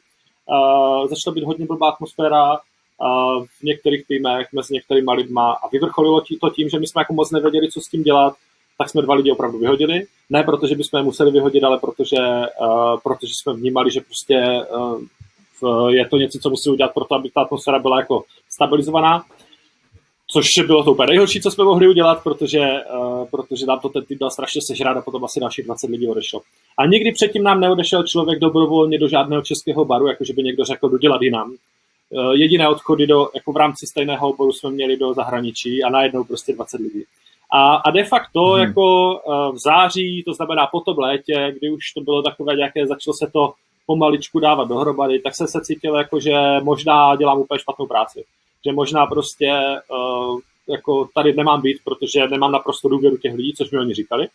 uh, začala být hodně blbá atmosféra uh, v některých týmech mezi některýma lidma a vyvrcholilo to tím, že my jsme jako moc nevěděli, co s tím dělat, tak jsme dva lidi opravdu vyhodili. Ne protože bychom je museli vyhodit, ale protože, uh, protože jsme vnímali, že prostě uh, je to něco, co musí udělat pro to, aby ta atmosféra byla jako stabilizovaná. Což bylo to úplně nejhorší, co jsme mohli udělat, protože, uh, protože nám to ten tým dal strašně sežrát a potom asi dalších 20 lidí odešlo. A nikdy předtím nám neodešel člověk dobrovolně do žádného českého baru, jakože by někdo řekl, dodělat jinam. Uh, jediné odchody do, jako v rámci stejného oboru jsme měli do zahraničí a najednou prostě 20 lidí. A, a de facto hmm. jako uh, v září, to znamená po tom létě, kdy už to bylo takové nějaké, začalo se to pomaličku dávat dohromady, tak jsem se cítil jako, že možná dělám úplně špatnou práci. Že možná prostě uh, jako tady nemám být, protože nemám naprosto důvěru těch lidí, což mi oni říkali.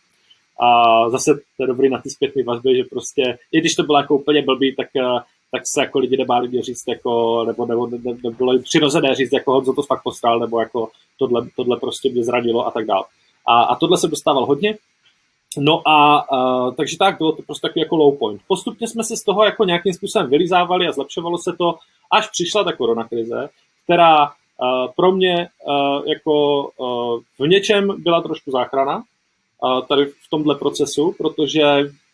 A zase to je dobrý na ty zpětné vazby, že prostě, i když to bylo jako úplně blbý, tak, uh, tak se jako lidi nebáli říct, jako, nebo, nebo, nebo, nebo bylo přirozené říct, jako Honzo to fakt postral, nebo jako tohle, tohle prostě mě zranilo a tak dále. A, a tohle jsem dostával hodně, No a uh, takže tak, bylo to prostě takový jako low point. Postupně jsme se z toho jako nějakým způsobem vylizávali a zlepšovalo se to, až přišla ta koronakrize, která uh, pro mě uh, jako uh, v něčem byla trošku záchrana uh, tady v tomhle procesu, protože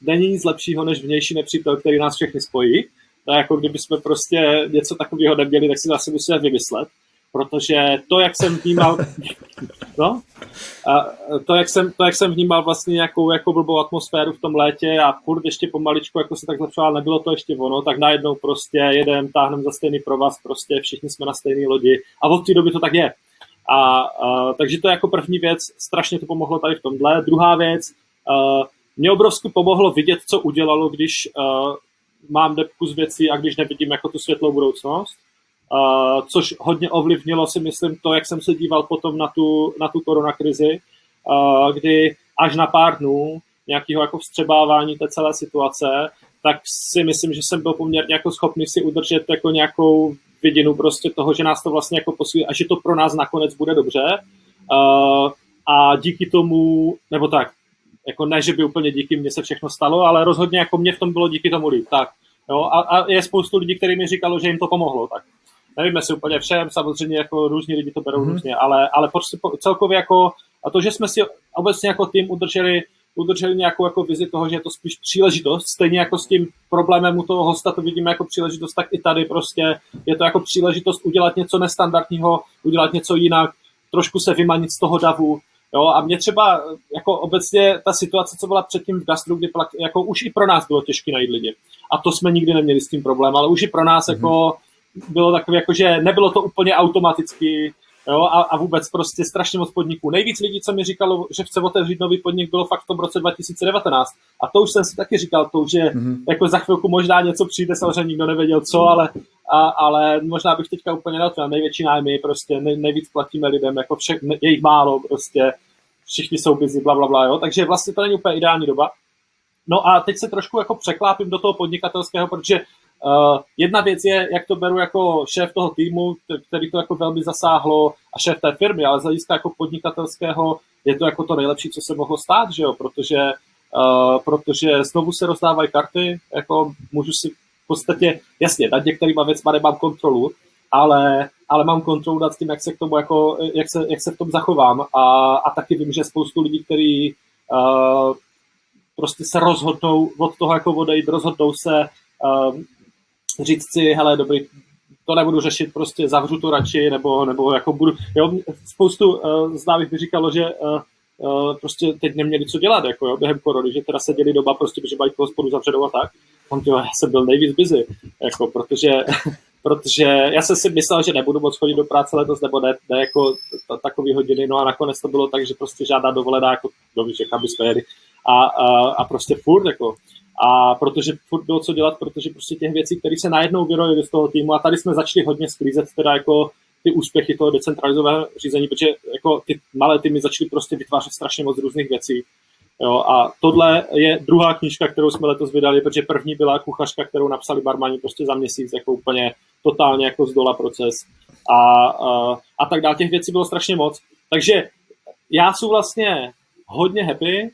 není nic lepšího než vnější nepřítel, který nás všechny spojí. To jako kdyby jsme prostě něco takového neměli, tak si zase musíme vymyslet protože to, jak jsem vnímal, no, a to, jak jsem, to, jak jsem vnímal vlastně nějakou jako blbou atmosféru v tom létě a furt ještě pomaličku, jako se tak zlepšoval, nebylo to ještě ono, tak najednou prostě jedem, táhnem za stejný provaz, prostě všichni jsme na stejné lodi a od té doby to tak je. A, a, takže to je jako první věc, strašně to pomohlo tady v tomhle. Druhá věc, a, mě obrovsky pomohlo vidět, co udělalo, když a, mám depku z věcí a když nevidím jako tu světlou budoucnost Což hodně ovlivnilo si myslím to, jak jsem se díval potom na tu, na tu koronakrizi, kdy až na pár dnů nějakého jako vstřebávání té celé situace, tak si myslím, že jsem byl poměrně jako schopný si udržet jako nějakou vidinu prostě toho, že nás to vlastně jako posílí a že to pro nás nakonec bude dobře. A díky tomu, nebo tak, jako ne, že by úplně díky mně se všechno stalo, ale rozhodně jako mě v tom bylo díky tomu líp. Tak, jo, a, a je spoustu lidí, kteří mi říkalo, že jim to pomohlo. Tak nevím, jestli úplně všem, samozřejmě jako různí lidi to berou mm-hmm. různě, ale, ale prostě celkově jako, a to, že jsme si obecně jako tým udrželi udrželi nějakou jako vizi toho, že je to spíš příležitost, stejně jako s tím problémem u toho hosta to vidíme jako příležitost, tak i tady prostě je to jako příležitost udělat něco nestandardního, udělat něco jinak, trošku se vymanit z toho davu, Jo, a mě třeba jako obecně ta situace, co byla předtím v gastru, kdy plak, jako už i pro nás bylo těžké najít lidi. A to jsme nikdy neměli s tím problém, ale už i pro nás mm-hmm. jako bylo takové, jako, že nebylo to úplně automaticky, jo, a, a vůbec prostě strašně moc podniků. Nejvíc lidí, co mi říkalo, že chce otevřít nový podnik, bylo fakt v tom roce 2019. A to už jsem si taky říkal, to už je, mm-hmm. jako za chvilku možná něco přijde, samozřejmě nikdo nevěděl co, ale, a, ale možná bych teďka úplně na to, největší nájmy, prostě nej, nejvíc platíme lidem, jako vše, je jich málo, prostě všichni jsou busy, bla, bla, bla, jo. Takže vlastně to není úplně ideální doba. No a teď se trošku jako překlápím do toho podnikatelského, protože Uh, jedna věc je, jak to beru jako šéf toho týmu, který to jako velmi zasáhlo a šéf té firmy, ale z hlediska jako podnikatelského je to jako to nejlepší, co se mohlo stát, že jo, protože, uh, protože znovu se rozdávají karty, jako můžu si v podstatě, jasně, nad některýma věcma nemám kontrolu, ale, ale mám kontrolu nad tím, jak se k tomu jako, jak se, jak se v tom zachovám. A, a taky vím, že spoustu lidí, kteří uh, prostě se rozhodnou od toho jako odejít, rozhodnou se říct si, hele, dobrý, to nebudu řešit, prostě zavřu to radši, nebo, nebo jako budu, jo, spoustu uh, známých by říkalo, že uh, uh, prostě teď neměli co dělat, jako jo, během korony, že teda seděli doma prostě, protože mají hospodu zavřenou a tak. On jo, já jsem byl nejvíc busy, jako, protože, protože já jsem si myslel, že nebudu moc chodit do práce letos, nebo ne, ne jako takový hodiny, no a nakonec to bylo tak, že prostě žádná dovolená, jako, že kam jsme jeli, a, a, a prostě furt, jako, a protože furt bylo co dělat, protože prostě těch věcí, které se najednou vyrojily z toho týmu a tady jsme začali hodně sklízet teda jako ty úspěchy toho decentralizovaného řízení, protože jako ty malé týmy začaly prostě vytvářet strašně moc různých věcí. Jo, a tohle je druhá knížka, kterou jsme letos vydali, protože první byla kuchařka, kterou napsali barmani prostě za měsíc, jako úplně totálně jako z dola proces a, a, a tak dále. Těch věcí bylo strašně moc. Takže já jsem vlastně hodně happy,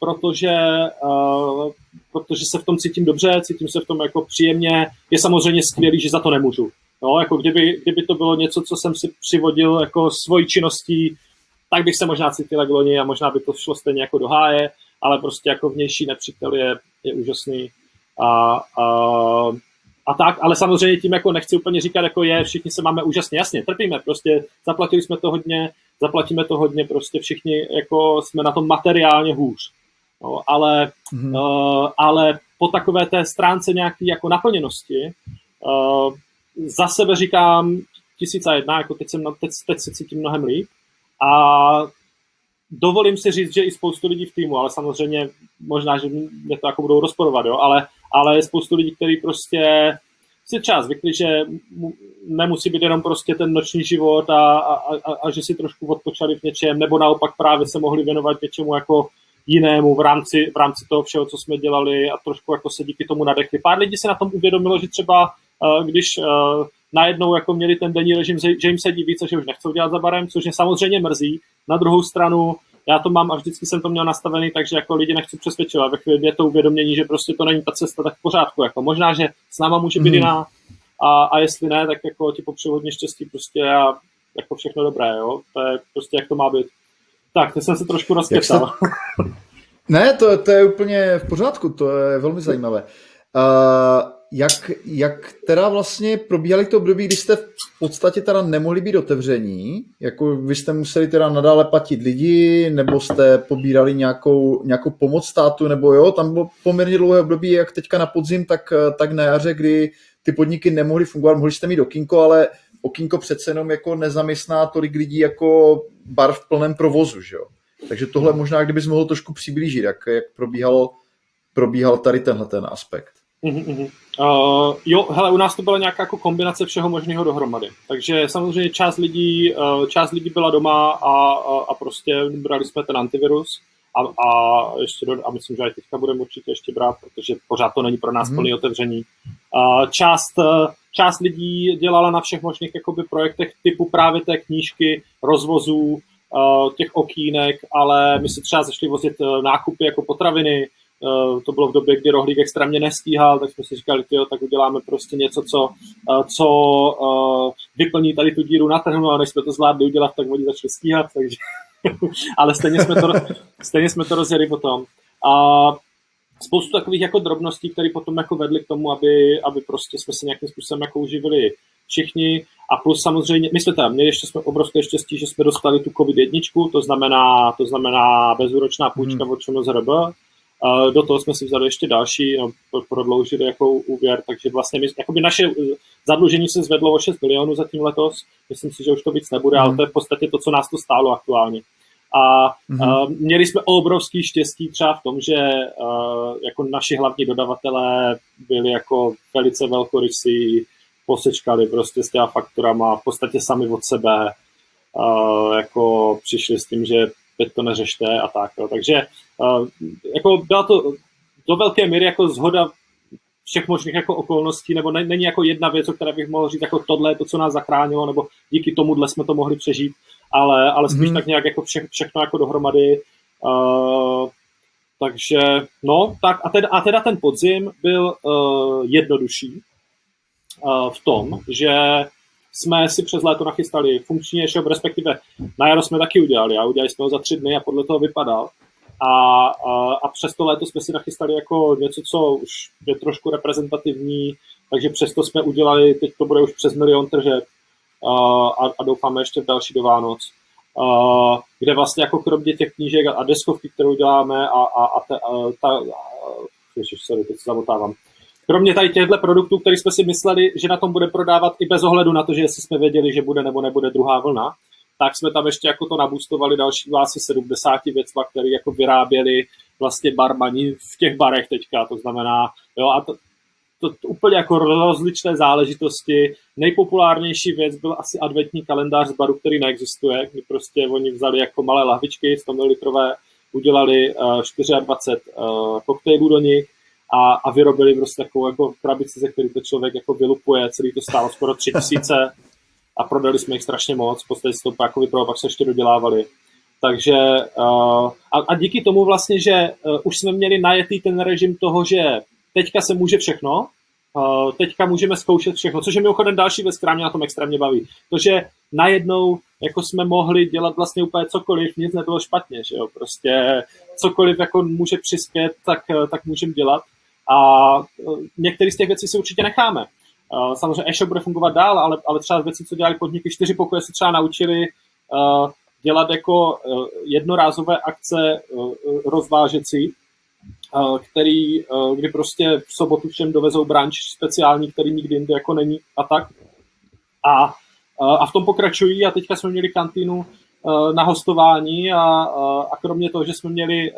protože, uh, protože se v tom cítím dobře, cítím se v tom jako příjemně. Je samozřejmě skvělý, že za to nemůžu. No, jako kdyby, kdyby to bylo něco, co jsem si přivodil jako svojí činností, tak bych se možná cítil jak loni a možná by to šlo stejně jako do háje, ale prostě jako vnější nepřítel je, je úžasný. A, a, a tak, ale samozřejmě tím jako nechci úplně říkat, jako je, všichni se máme úžasně, jasně, trpíme, prostě zaplatili jsme to hodně, zaplatíme to hodně, prostě všichni jako jsme na tom materiálně hůř. No, ale, mm-hmm. uh, ale po takové té stránce nějaké jako naplněnosti uh, za sebe říkám tisíc a jedna, jako teď, jsem, teď, teď se cítím mnohem líp a dovolím si říct, že i spoustu lidí v týmu, ale samozřejmě možná, že mě to jako budou rozporovat, jo, ale, ale je spoustu lidí, kteří prostě si třeba zvykli, že nemusí být jenom prostě ten noční život a, a, a, a že si trošku odpočali v něčem, nebo naopak právě se mohli věnovat něčemu jako jinému v rámci, v rámci toho všeho, co jsme dělali a trošku jako se díky tomu nadechli. Pár lidí se na tom uvědomilo, že třeba uh, když uh, najednou jako měli ten denní režim, že jim se díví, že už nechcou dělat za barem, což mě samozřejmě mrzí. Na druhou stranu já to mám a vždycky jsem to měl nastavený, takže jako lidi nechci přesvědčovat. Ve chvíli je to uvědomění, že prostě to není ta cesta tak v pořádku. Jako možná, že s náma může být mm. jiná a, a, jestli ne, tak jako ti popřeju hodně štěstí prostě a jako všechno dobré, jo. To je prostě jak to má být. Tak, teď jsem se trošku rozkecal. Ne, to, to je úplně v pořádku, to je velmi zajímavé. Uh, jak, jak teda vlastně probíhaly to období, kdy jste v podstatě teda nemohli být otevření, jako vy jste museli teda nadále platit lidi, nebo jste pobírali nějakou, nějakou pomoc státu, nebo jo, tam bylo poměrně dlouhé období, jak teďka na podzim, tak, tak na jaře, kdy ty podniky nemohly fungovat, mohli jste mít okýnko, ale okýnko přece jenom jako nezaměstná tolik lidí jako bar v plném provozu, že jo. Takže tohle možná, kdybys mohl trošku přiblížit, jak, jak probíhalo, probíhal tady tenhle ten aspekt. Uh-huh. Uh, jo, hele, u nás to byla nějaká jako kombinace všeho možného dohromady. Takže samozřejmě část lidí, uh, část lidí byla doma a, a, a prostě brali jsme ten antivirus a, a, ještě do, a myslím, že i teďka budeme určitě ještě brát, protože pořád to není pro nás mm. plný otevření. Uh, část, část lidí dělala na všech možných jakoby, projektech typu právě té knížky, rozvozů, uh, těch okýnek, ale my si třeba začali vozit nákupy jako potraviny, Uh, to bylo v době, kdy rohlík extrémně nestíhal, tak jsme si říkali, tyjo, tak uděláme prostě něco, co, uh, co uh, vyplní tady tu díru na trhu, a než jsme to zvládli udělat, tak oni začali stíhat, takže, ale stejně jsme, to, stejně jsme to rozjeli potom. A spoustu takových jako drobností, které potom jako vedly k tomu, aby, aby prostě jsme se nějakým způsobem jako uživili všichni a plus samozřejmě, my jsme tam měli ještě jsme obrovské štěstí, že jsme dostali tu covid jedničku, to znamená, to znamená bezúročná půjčka hmm. od ČMZRB, do toho jsme si vzali ještě další, no, prodloužili jako úvěr, takže vlastně my, jakoby naše zadlužení se zvedlo o 6 milionů zatím letos, myslím si, že už to víc nebude, mm. ale to je v podstatě to, co nás to stálo aktuálně. A mm. uh, měli jsme obrovský štěstí třeba v tom, že uh, jako naši hlavní dodavatelé byli jako velice velkorysí, posečkali prostě s těma faktorama, v podstatě sami od sebe uh, jako přišli s tím, že teď to neřešte a tak. Jo. Takže uh, jako byla to do velké míry jako zhoda všech možných jako okolností, nebo ne, není jako jedna věc, o které bych mohl říct, jako tohle je to, co nás zachránilo, nebo díky tomuhle jsme to mohli přežít, ale, ale spíš mm. tak nějak jako vše, všechno jako dohromady. Uh, takže, no, tak a teda, a teda ten podzim byl uh, jednodušší uh, v tom, že jsme si přes léto nachystali funkční e-shop, respektive na jaro jsme taky udělali a udělali jsme ho za tři dny a podle toho vypadal. A, a, a přes to léto jsme si nachystali jako něco, co už je trošku reprezentativní, takže přesto jsme udělali, teď to bude už přes milion tržeb a, a, doufáme ještě v další do Vánoc. Uh, kde vlastně jako kromě těch knížek a deskovky, kterou děláme a, a, a, te, a ta, a, ježiš, sorry, teď se zamotávám. Kromě tady těchto produktů, které jsme si mysleli, že na tom bude prodávat i bez ohledu na to, že jestli jsme věděli, že bude nebo nebude druhá vlna, tak jsme tam ještě jako to nabustovali další asi 70 věcma, které jako vyráběli vlastně barmani v těch barech teďka, to znamená, jo, a to, to, to úplně jako rozličné záležitosti. Nejpopulárnější věc byl asi adventní kalendář z baru, který neexistuje, kdy prostě oni vzali jako malé lahvičky 100 ml, udělali uh, 24 uh, koktejlů do nich a, a vyrobili prostě takovou jako krabici, ze který to člověk jako vylupuje, celý to stálo skoro 3000 a prodali jsme jich strašně moc, v podstatě to jako vypadalo, pak se ještě dodělávali. Takže uh, a, a díky tomu vlastně, že uh, už jsme měli najetý ten režim toho, že teďka se může všechno, uh, teďka můžeme zkoušet všechno, což je mimochodem další věc, která mě na tom extrémně baví. To, že najednou jako jsme mohli dělat vlastně úplně cokoliv, nic nebylo špatně, že jo, prostě cokoliv jako může přispět, tak, tak můžeme dělat a některé z těch věcí si určitě necháme. Uh, samozřejmě e-shop bude fungovat dál, ale, ale třeba věci, co dělali podniky, čtyři pokoje se třeba naučili uh, dělat jako jednorázové akce rozvážecí, který, kdy prostě v sobotu všem dovezou branč speciální, který nikdy jinde jako není a tak. A, a v tom pokračují a teďka jsme měli kantýnu na hostování a, a kromě toho, že jsme měli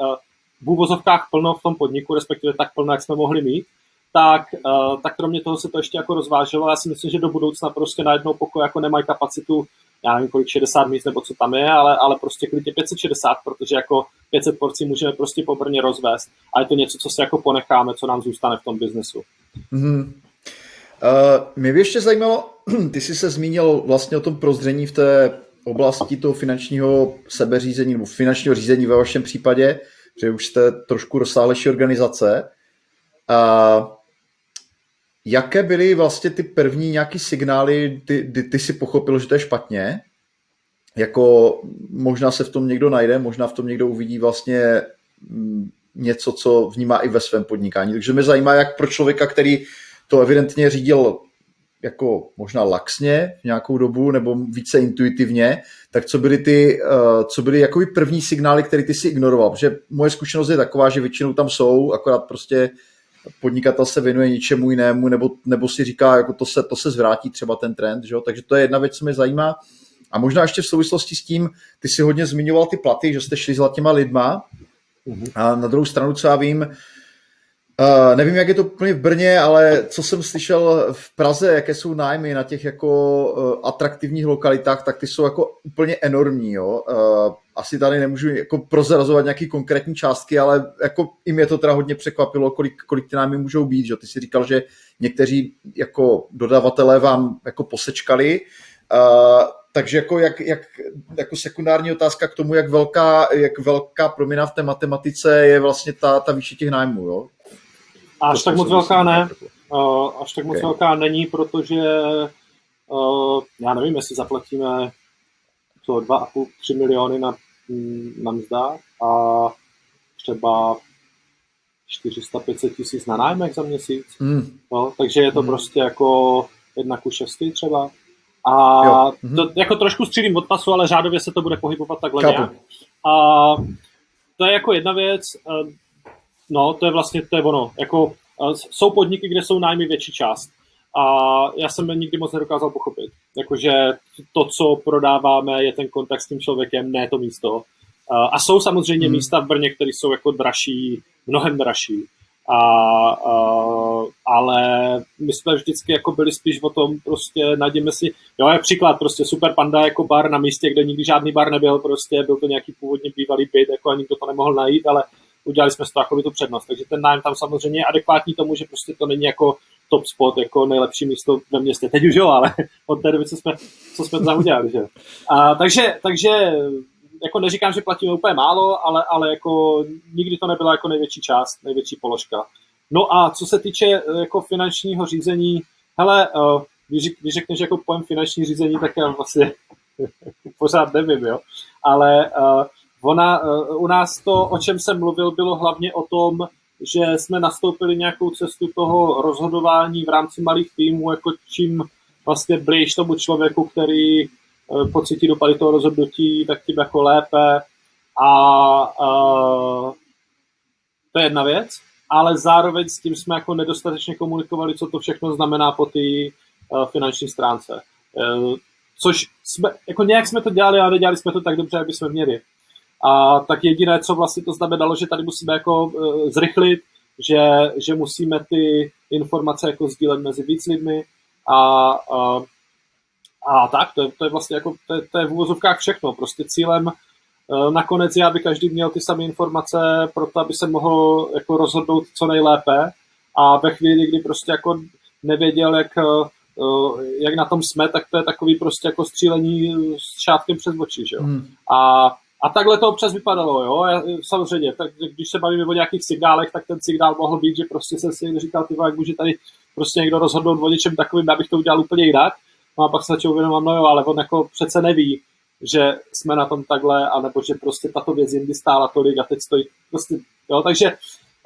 v úvozovkách plno v tom podniku, respektive tak plno, jak jsme mohli mít, tak, uh, tak kromě toho se to ještě jako rozváželo. Já si myslím, že do budoucna prostě na jednou pokoj jako nemají kapacitu, já nevím kolik, 60 míst nebo co tam je, ale, ale prostě klidně 560, protože jako 500 porcí můžeme prostě po Brně rozvést a je to něco, co se jako ponecháme, co nám zůstane v tom biznesu. Mm-hmm. Uh, mě by ještě zajímalo, ty jsi se zmínil vlastně o tom prozření v té oblasti toho finančního sebeřízení nebo finančního řízení ve vašem případě, že už jste trošku rozsáhlejší organizace. Uh, Jaké byly vlastně ty první nějaký signály, ty, ty, ty si pochopil, že to je špatně? Jako možná se v tom někdo najde, možná v tom někdo uvidí vlastně mm, něco, co vnímá i ve svém podnikání. Takže mě zajímá, jak pro člověka, který to evidentně řídil jako možná laxně v nějakou dobu nebo více intuitivně, tak co byly ty, uh, co byly jakoby první signály, které ty si ignoroval? Protože moje zkušenost je taková, že většinou tam jsou, akorát prostě podnikatel se věnuje něčemu jinému, nebo, nebo si říká, jako to se, to se zvrátí třeba ten trend, že jo? takže to je jedna věc, co mě zajímá. A možná ještě v souvislosti s tím, ty si hodně zmiňoval ty platy, že jste šli za těma lidma, mm-hmm. a na druhou stranu, co já vím, Uh, nevím, jak je to úplně v Brně, ale co jsem slyšel v Praze, jaké jsou nájmy na těch jako uh, atraktivních lokalitách, tak ty jsou jako úplně enormní. Jo? Uh, asi tady nemůžu jako prozrazovat nějaké konkrétní částky, ale jako i mě to teda hodně překvapilo, kolik, kolik ty nájmy můžou být. Že? Ty si říkal, že někteří jako dodavatelé vám jako posečkali, uh, takže jako, jak, jak, jako sekundární otázka k tomu, jak velká, jak velká promina v té matematice je vlastně ta, ta výše těch nájmů, jo? Až tak moc velká ne. Uh, až tak moc okay. velká není, protože uh, já nevím, jestli zaplatíme to 2,5-3 miliony na na mzdách a třeba 400-500 tisíc na nájmek za měsíc. Mm. No, takže je to mm. prostě jako jedna ku šesti třeba. A jo. To jako trošku střílím od pasu, ale řádově se to bude pohybovat takhle nějak. A to je jako jedna věc. No, to je vlastně, to je ono. Jako, jsou podniky, kde jsou nájmy větší část. A já jsem je nikdy moc nedokázal pochopit. Jakože to, co prodáváme, je ten kontakt s tím člověkem, ne to místo. A jsou samozřejmě hmm. místa v Brně, které jsou jako dražší, mnohem dražší. A, a, ale my jsme vždycky jako byli spíš o tom, prostě najdeme si, jo, je příklad, prostě Super Panda jako bar na místě, kde nikdy žádný bar nebyl, prostě byl to nějaký původně bývalý byt, jako a nikdo to nemohl najít, ale udělali jsme z toho tu přednost. Takže ten nájem tam samozřejmě je adekvátní tomu, že prostě to není jako top spot, jako nejlepší místo ve městě. Teď už jo, ale od té doby, co jsme, co jsme tam udělali. Že? A, takže, takže jako neříkám, že platíme úplně málo, ale, ale jako nikdy to nebyla jako největší část, největší položka. No a co se týče eh, jako finančního řízení, hele, uh, když, řekneš jako pojem finanční řízení, tak já vlastně pořád nevím, jo. Ale uh, ona, uh, u nás to, o čem jsem mluvil, bylo hlavně o tom, že jsme nastoupili nějakou cestu toho rozhodování v rámci malých týmů, jako čím vlastně blíž tomu člověku, který Eh, pocití dopady toho rozhodnutí, tak tím jako lépe. A uh, to je jedna věc, ale zároveň s tím jsme jako nedostatečně komunikovali, co to všechno znamená po té finanční stránce. Což jsme, jako nějak jsme to dělali, ale nedělali jsme to tak dobře, jak jsme měli. A tak jediné, co vlastně to znamenalo, že tady musíme jako uh, zrychlit, že, že musíme ty informace jako sdílet mezi víc lidmi a uh, a tak, to je, to je vlastně jako, to je, to je v úvozovkách všechno. Prostě cílem uh, nakonec je, aby každý měl ty samé informace pro to, aby se mohl jako rozhodnout co nejlépe a ve chvíli, kdy prostě jako nevěděl, jak, uh, jak na tom jsme, tak to je takový prostě jako střílení s šátkem přes oči, že jo. Hmm. A, a takhle to občas vypadalo, jo. Já, samozřejmě, tak když se bavíme o nějakých signálech, tak ten signál mohl být, že prostě jsem si říkal, ty jak může tady prostě někdo rozhodnout o něčem takovým, abych to udělal úplně jinak. No a pak se začal uvědomovat, no jo, ale on jako přece neví, že jsme na tom takhle, anebo že prostě tato věc jindy stála tolik a teď stojí prostě, jo, takže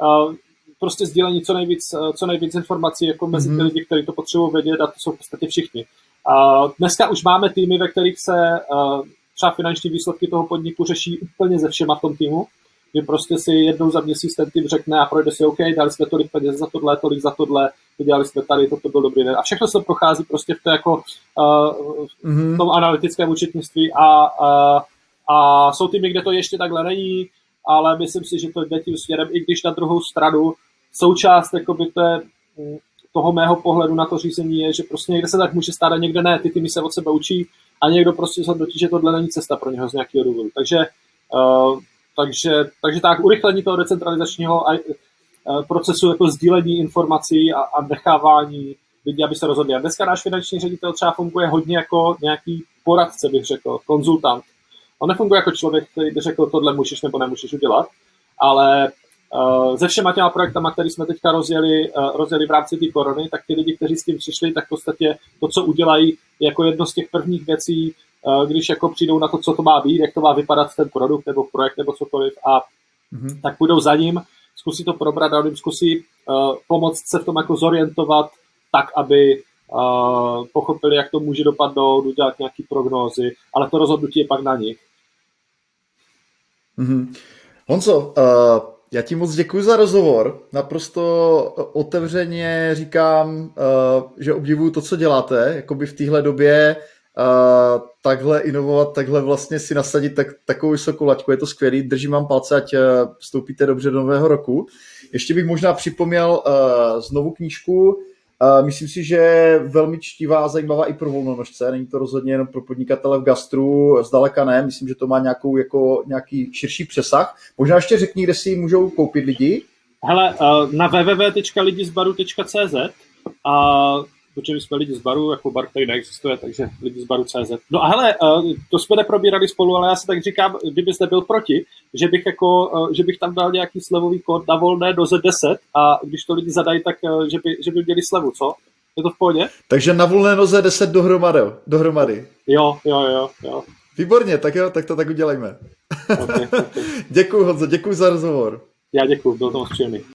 uh, prostě sdílení co nejvíc, uh, co nejvíc informací jako mezi mm-hmm. ty lidi, kteří to potřebují vědět a to jsou v podstatě všichni. Uh, dneska už máme týmy, ve kterých se uh, třeba finanční výsledky toho podniku řeší úplně ze všema v tom týmu, že prostě si jednou za měsíc ten tým řekne a projde si OK, dali jsme tolik peněz za tohle, tolik za tohle, udělali jsme tady, toto byl dobrý den. A všechno se prochází prostě v, té jako, uh, v tom analytickém účetnictví a, uh, a jsou týmy, kde to ještě takhle není, ale myslím si, že to jde tím směrem, i když na druhou stranu součást jakoby té, mm, toho mého pohledu na to řízení je, že prostě někde se tak může stát a někde ne, ty týmy se od sebe učí a někdo prostě zhodnotí, že tohle není cesta pro něho z nějakého důvodu. Takže uh, takže, takže tak urychlení toho decentralizačního eh, procesu jako sdílení informací a, a nechávání lidí, aby se rozhodli. A dneska náš finanční ředitel třeba funguje hodně jako nějaký poradce, bych řekl, konzultant. On nefunguje jako člověk, který by řekl, tohle můžeš nebo nemůžeš udělat, ale se všema těma projektama, které jsme teďka rozjeli, uh, rozjeli v rámci té korony, tak ty lidi, kteří s tím přišli, tak v podstatě to, co udělají, je jako jedno z těch prvních věcí, Eh, když jako přijdou na to, co to má být, jak to má vypadat ten produkt nebo projekt nebo cokoliv a mm-hmm. tak půjdou za ním, zkusí to probrat a on zkusí uh, pomoct se v tom jako zorientovat tak, aby uh, pochopili, jak to může dopadnout, udělat nějaké prognózy, ale to rozhodnutí je pak na nich. Mm-hmm. Honzo, uh, já ti moc děkuji za rozhovor. Naprosto otevřeně říkám, uh, že obdivuju to, co děláte. Jakoby v téhle době uh, takhle inovovat, takhle vlastně si nasadit tak, takovou vysokou laťku. Je to skvělý, držím vám palce, ať vstoupíte dobře do nového roku. Ještě bych možná připomněl znovu knížku. Myslím si, že je velmi čtivá a zajímavá i pro volnonožce. Není to rozhodně jenom pro podnikatele v gastru, zdaleka ne. Myslím, že to má nějakou, jako, nějaký širší přesah. Možná ještě řekni, kde si ji můžou koupit lidi. Hele, na www.lidizbaru.cz a protože jsme lidi z baru, jako bar, který neexistuje, takže lidi z baru CZ. No a hele, eh, to jsme neprobírali spolu, ale já si tak říkám, kdybyste byl proti, že bych, jako, eh, že bych tam dal nějaký slevový kód na volné do Z10 a když to lidi zadají, tak eh, že by, že by měli slevu, co? Je to v pohodě? Takže na volné noze 10 dohromady. dohromady. Jo, jo, jo, jo. Výborně, tak jo, tak to tak udělejme. Okay, okay. děkuji Honzo, děkuji za rozhovor. Já děkuji, byl to moc příjemný.